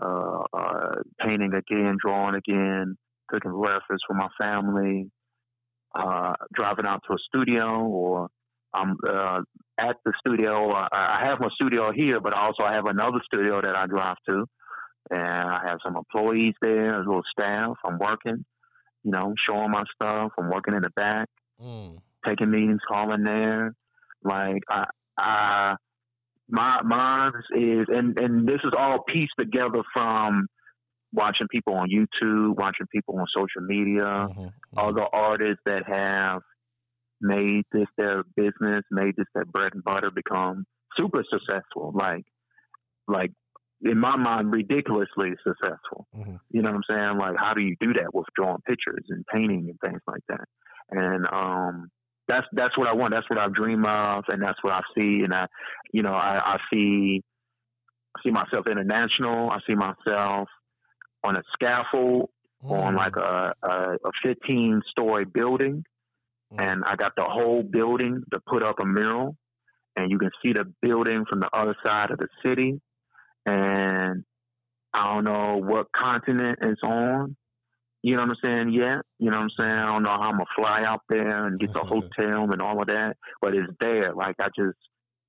S2: uh, uh, painting again, drawing again, cooking breakfast for my family, uh, driving out to a studio or I'm uh, at the studio. I have my studio here, but also I have another studio that I drive to. And I have some employees there, a little staff. I'm working, you know, showing my stuff. I'm working in the back, mm. taking meetings, calling there. Like I, I, my mine is, and and this is all pieced together from watching people on YouTube, watching people on social media, mm-hmm, mm-hmm. other artists that have made this their business, made this their bread and butter, become super successful. Like, like in my mind, ridiculously successful. Mm-hmm. You know what I'm saying? Like, how do you do that with drawing pictures and painting and things like that? And um, that's that's what I want. That's what I dream of, and that's what I see. And I, you know, I, I see I see myself international. I see myself on a scaffold mm. on like a, a, a 15 story building. Mm. And I got the whole building to put up a mural. And you can see the building from the other side of the city. And I don't know what continent it's on. You know what I'm saying? Yeah. you know what I'm saying? I don't know how I'm gonna fly out there and get the hotel and all of that, but it's there. Like I just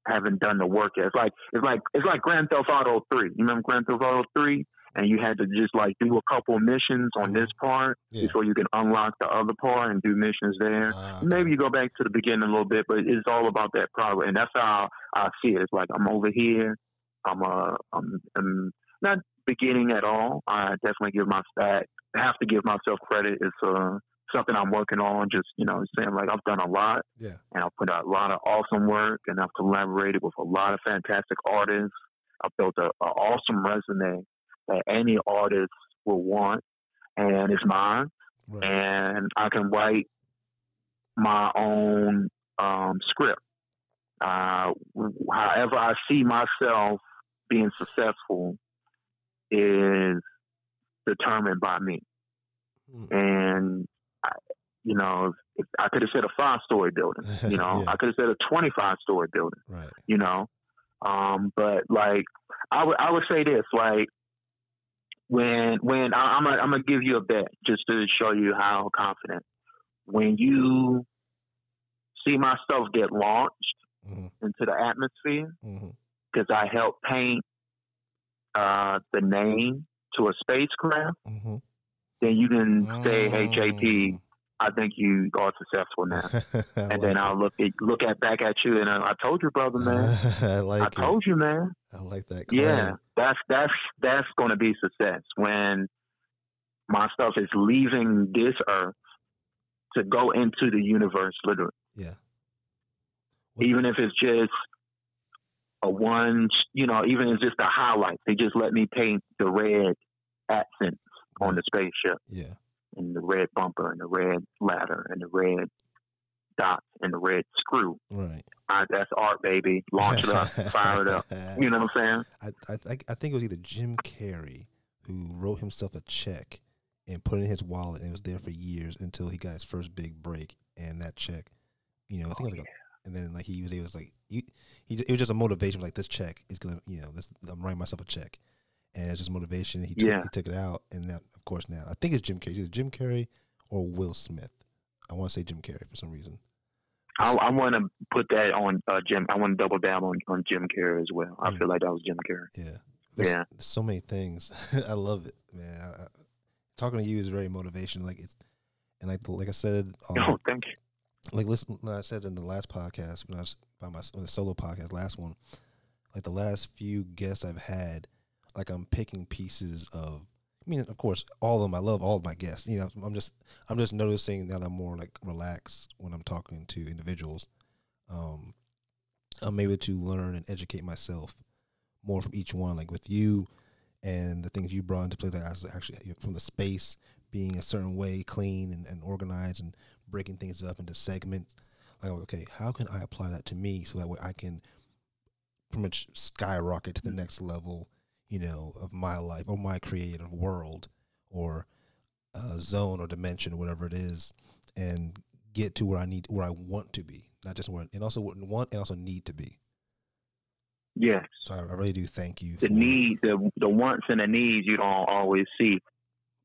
S2: haven't done the work yet. It's like it's like it's like Grand Theft Auto Three. You remember Grand Theft Auto Three? And you had to just like do a couple missions on this part yeah. before you can unlock the other part and do missions there. Uh, okay. Maybe you go back to the beginning a little bit, but it's all about that progress, and that's how I see it. It's like I'm over here, I'm uh, I'm, I'm not beginning at all. I definitely give my stat have to give myself credit. It's uh something I'm working on. Just you know, saying like I've done a lot,
S1: yeah,
S2: and I've put out a lot of awesome work, and I've collaborated with a lot of fantastic artists. I've built a, a awesome resume that any artist will want, and it's mine. Right. And I can write my own um, script. Uh, however, I see myself being successful is determined by me. Mm. And, I, you know, if I could have said a five story building, you know, yeah. I could have said a 25 story building,
S1: right.
S2: you know. Um, but like, I would, I would say this, like, when when I, am gonna I'm gonna give you a bet just to show you how confident. When you see my stuff get launched mm-hmm. into the atmosphere, because mm-hmm. I helped paint uh, the name to a spacecraft, mm-hmm. then you can say, "Hey, JP, mm. I think you are successful now. and like then I'll look at, look at back at you and I, I told you, brother, man.
S1: I like
S2: I told you, man.
S1: I like that.
S2: Claim. Yeah, that's that's that's going to be success when my stuff is leaving this earth to go into the universe, literally.
S1: Yeah.
S2: What? Even if it's just a one, you know, even if it's just a highlight, they just let me paint the red accents on the spaceship.
S1: Yeah
S2: and the red bumper and the red ladder and the red dots and the red screw.
S1: Right.
S2: That's art, baby. Launch it up, fire it up. You know what I'm
S1: saying? I I, th- I think it was either Jim Carrey who wrote himself a check and put it in his wallet, and it was there for years until he got his first big break. And that check, you know, I think it was oh, like and then like he was, he was like, you, he, it was just a motivation. Like this check is gonna, you know, this I'm writing myself a check, and it's just motivation. He took,
S2: Yeah.
S1: he took it out, and now, of course, now I think it's Jim Carrey, either Jim Carrey or Will Smith. I want to say Jim Carrey for some reason.
S2: I, I want to put that on uh, Jim. I want to double down on, on Jim Carrey as well. I
S1: Mm.
S2: feel like that was Jim Carrey.
S1: Yeah, There's,
S2: Yeah.
S1: there's so many things. I love it, man. I, I, talking to you is very motivational. Like it's, and like like I said, um,
S2: Oh, thank you.
S1: like listen, like I said in the last podcast when I was by my the solo podcast, last one, like the last few guests I've had, like I'm picking pieces of. I mean, of course, all of them. I love all of my guests. You know, I'm just I'm just noticing now that I'm more like relaxed when I'm talking to individuals. Um, I'm able to learn and educate myself more from each one. Like with you, and the things you brought into play, that I was actually from the space being a certain way, clean and, and organized, and breaking things up into segments. Like, okay, how can I apply that to me so that way I can pretty much skyrocket to the next level, you know, of my life or my creative world or uh, zone or dimension or whatever it is, and get to where I need, where I want to be, not just where, and also what want and also need to be.
S2: Yes.
S1: So I, I really do thank you.
S2: The
S1: for,
S2: need, the the wants and the needs you don't always see.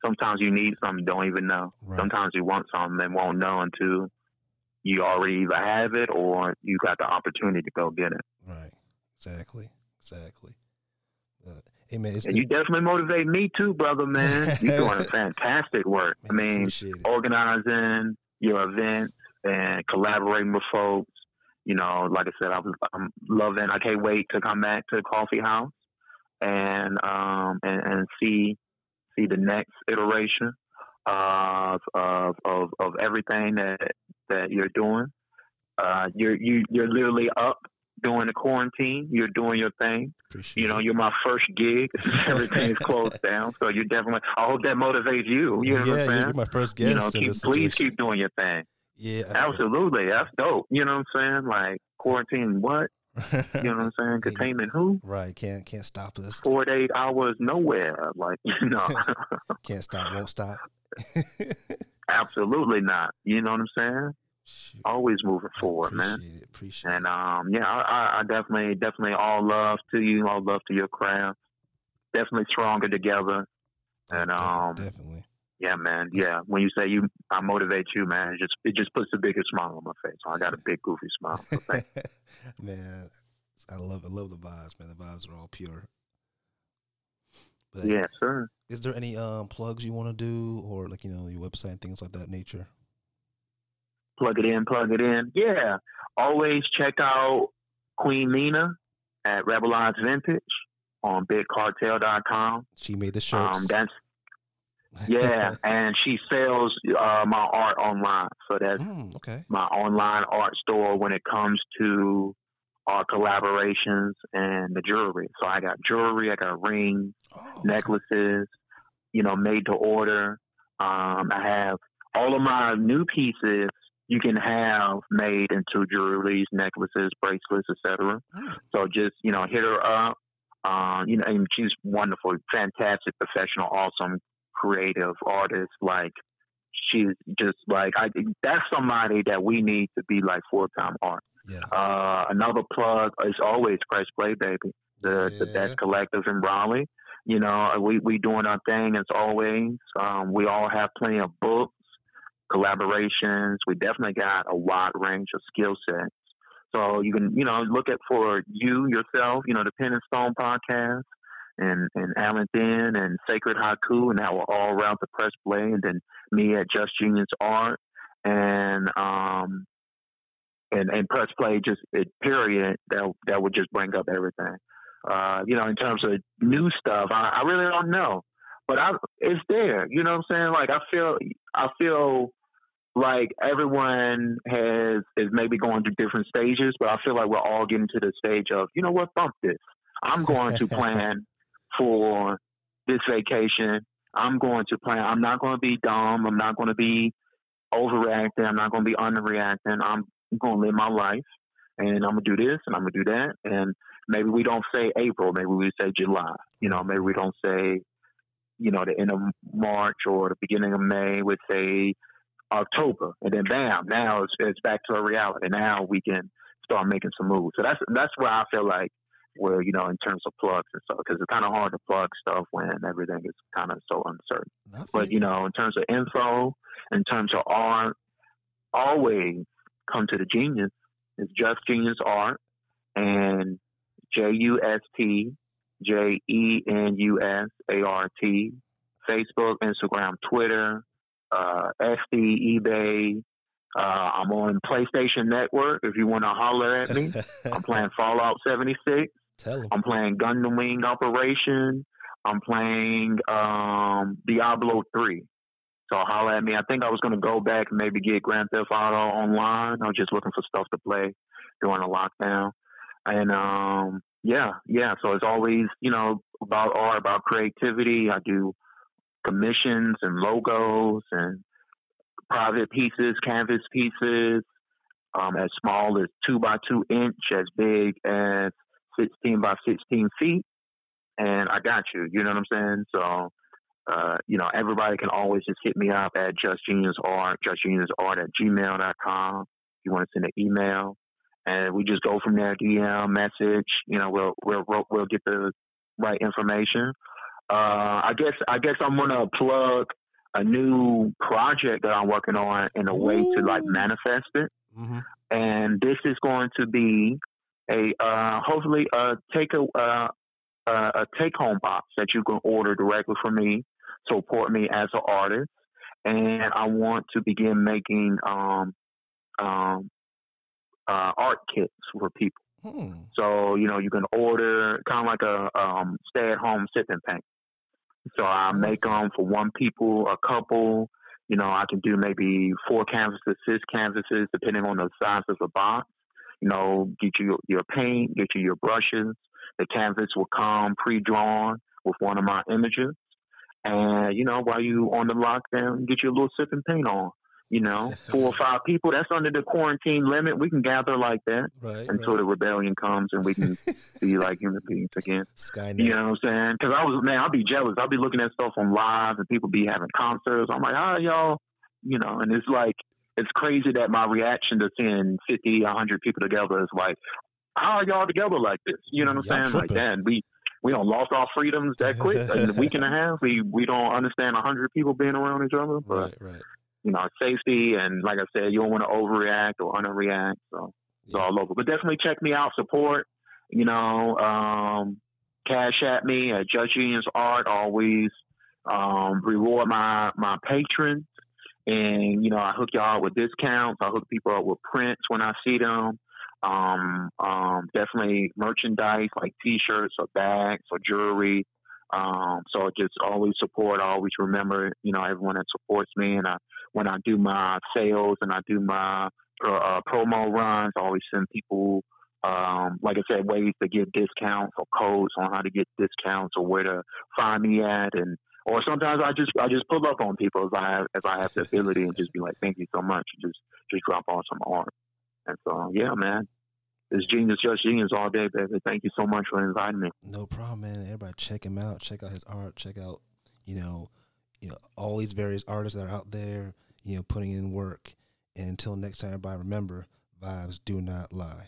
S2: Sometimes you need something, don't even know.
S1: Right.
S2: Sometimes you want something and won't know until you already either have it or you got the opportunity to go get it.
S1: Right. Exactly. Exactly. Uh, hey man, it's
S2: And
S1: the-
S2: you definitely motivate me too, brother, man. You're doing fantastic work. I mean, organizing your events and collaborating with folks. You know, like I said, I was, I'm loving. I can't wait to come back to the coffee house and um and, and see see the next iteration of of of, of everything that that you're doing. Uh, you're you you're literally up during the quarantine. You're doing your thing.
S1: Appreciate
S2: You know, you're my first gig. Everything's closed down, so you definitely. I hope that motivates you. You know
S1: yeah,
S2: what I'm
S1: you're,
S2: saying?
S1: you're my first guest.
S2: you know, keep, please keep doing your thing.
S1: Yeah,
S2: Absolutely, that's dope. You know what I'm saying? Like quarantine, what? You know what I'm saying? Containment, who?
S1: right. Can't can't stop us.
S2: Four to eight hours, nowhere. Like you know,
S1: Can't stop. Won't stop.
S2: absolutely not. You know what I'm saying?
S1: Shoot.
S2: Always moving forward, man.
S1: It. Appreciate
S2: And um, yeah, I, I, definitely, definitely all love to you, all love to your craft. Definitely stronger together. and,
S1: Definitely,
S2: um,
S1: definitely.
S2: Yeah, man. Yeah, when you say you, I motivate you, man. It just it just puts the biggest smile on my face. I got a big goofy smile. So
S1: man, I love I love the vibes, man. The vibes are all pure. But.
S2: Yeah, sir.
S1: is there any um plugs you want to do or like you know your website and things like that nature?
S2: Plug it in, plug it in. Yeah. Always check out Queen Nina at Rebel Odds Vintage on BigCartel.com.
S1: She made the shirts.
S2: Um, that's yeah, and she sells uh, my art online. So that's
S1: Mm, okay.
S2: my online art store when it comes to our collaborations and the jewelry. So I got jewelry, I got rings,
S1: Oh, okay.
S2: necklaces, you know, made to order. Um, I have all of my new pieces you can have made into jewelries, necklaces, bracelets, etc.
S1: Mm.
S2: So just you know, hit her up. Um, you know, and she's wonderful, fantastic, professional, awesome, creative artist. Like she's just like I. That's somebody that we need to be like full time art.
S1: Yeah.
S2: Uh, another plug is always Press Play Baby, the the best collective in Raleigh. You know, we we doing our thing as always. Um, we all have plenty of books, collaborations. We definitely got a wide range of skill sets. So you can, you know, look at for you yourself, you know, the Pen and Stone podcast and, and Alan Thin and Sacred Haiku and will all around the press play and then me at Just Jenus Art and um and, and press play just it period that that would just bring up everything. Uh, you know, in terms of new stuff, I, I really don't know. But I it's there. You know what I'm saying? Like I feel I feel like everyone has is maybe going through different stages, but I feel like we're all getting to the stage of, you know what, bump this. I'm going to plan for this vacation. I'm going to plan. I'm not going to be dumb. I'm not going to be overreacting. I'm not going to be underreacting. I'm going to live my life, and I'm going to do this and I'm going to do that. And maybe we don't say April. Maybe we say July. You know, maybe we don't say, you know, the end of March or the beginning of May. We say October, and then bam, now it's, it's back to a reality. Now we can start making some moves. So that's that's where I feel like where you know in terms of plugs and stuff because it's kind of hard to plug stuff when everything is kind of so uncertain. But you know, in terms of info, in terms of art, always come to the genius. It's just Jenus art and J U S T J E N U S A R T. Facebook, Instagram, Twitter, uh, Etsy, eBay. Uh, I'm on PlayStation Network. If you want to holler at me, I'm playing Fallout 76.
S1: Tell him.
S2: I'm playing Gundam Wing Operation. I'm playing um, Diablo 3. So holler at me. I think I was going to go back and maybe get Grand Theft Auto online. I was just looking for stuff to play during the lockdown. And um, yeah, yeah. So it's always, you know, about art, about creativity. I do commissions and logos and private pieces, canvas pieces, um, as small as two by two inch, as big as 16 by 16 feet. And I got you. You know what I'm saying? So, uh, you know, everybody can always just hit me up at Just Jenus Art, Just Jenus Art at gmail.com. If you want to send an email, and we just go from there. DM message. You know, we'll we'll we'll get the right information. Uh, I guess I guess I'm gonna plug a new project that I'm working on in a Ooh. way to like manifest it. Mm-hmm. And this is going to be a uh, hopefully a take a uh, a take home box that you can order directly from me, to support me as an artist, and I want to begin making um, um, uh, art kits for people. Hmm. So you know you can order kind of like a um, stay at home sip and paint. So I mm-hmm. make them for one people, a couple. You know, I can do maybe four canvases, six canvases, depending on the size of the box. You know, get you your paint, get you your brushes. The canvas will come pre-drawn with one of my images. And, you know, while you on the lockdown, get your little sip and paint on you know, four or five people. That's under the quarantine limit. We can gather like that right, until right. the rebellion comes and we can be like human beings again.
S1: Skynet.
S2: You know what I'm saying? Because I was man, I'll be jealous. I'll be looking at stuff on live and people be having concerts. I'm like, ah, y'all, you know, and it's like it's crazy that my reaction to seeing 50, 100 people together is like, how are y'all together like this? You know what I'm y'all saying? Tripping. Like, man, we we don't lost our freedoms that quick in a week and a half. We we don't understand a hundred people being around each other. But
S1: right, right
S2: you know, safety and like I said, you don't want to overreact or underreact. So it's yeah. all local. But definitely check me out, support, you know, um, cash at me at Just Jenus Art, always um, reward my my patrons. And, you know, I hook y'all with discounts. I hook people up with prints when I see them. Um, um, definitely merchandise like t-shirts or bags or jewelry. Um, so just always support, always remember, you know, everyone that supports me. And I, when I do my sales and I do my uh, uh, promo runs, I always send people, um, like I said, ways to get discounts or codes on how to get discounts or where to find me at. And, or sometimes I just, I just pull up on people as I have, as I have the ability and just be like, thank you so much. Just, just drop on some art. And so, yeah, man, it's Genius Just Jenus all day, baby. Thank you so much for inviting me.
S1: No problem, man. Everybody, check him out. Check out his art. Check out, you know, you know all these various artists that are out there, you know, putting in work. And until next time, everybody, remember vibes do not lie.